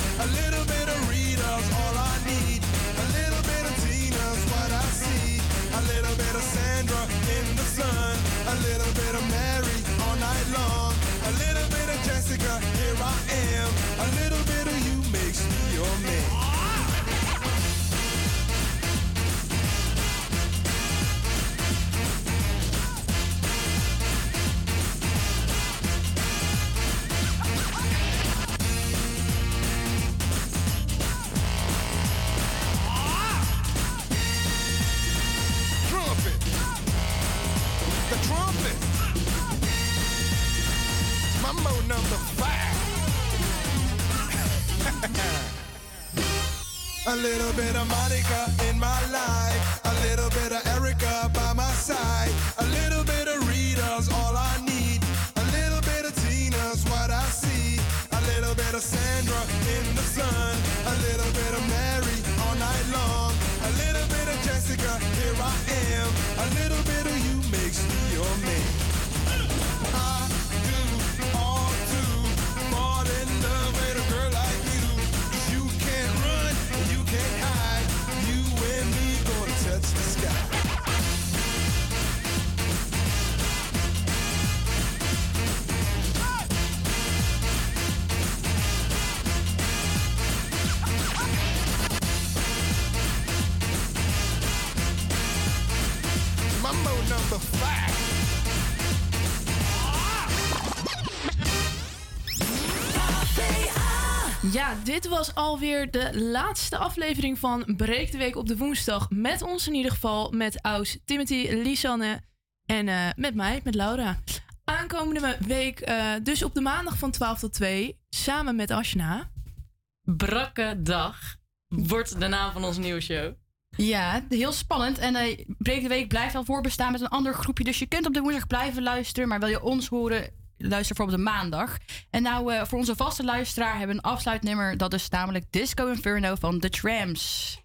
S24: A little A little bit of Monica in my life. A little bit of
S11: Ja, dit was alweer de laatste aflevering van Breek de Week op de woensdag. Met ons in ieder geval, met Aus, Timothy, Lisanne en eh, met mij, met Laura. Aankomende week, eh, dus op de maandag van 12 tot 2, samen met Ashna.
S4: Brakke dag wordt de naam van onze nieuwe show.
S7: Ja, heel spannend. En eh Breek de Week blijft al voorbestaan met een ander groepje. Dus je kunt op de woensdag blijven luisteren. Maar wil je ons horen, luister voor op de maandag. En nou, eh, voor onze vaste luisteraar hebben we een afsluitnummer. Dat is namelijk Disco Inferno van The Trams.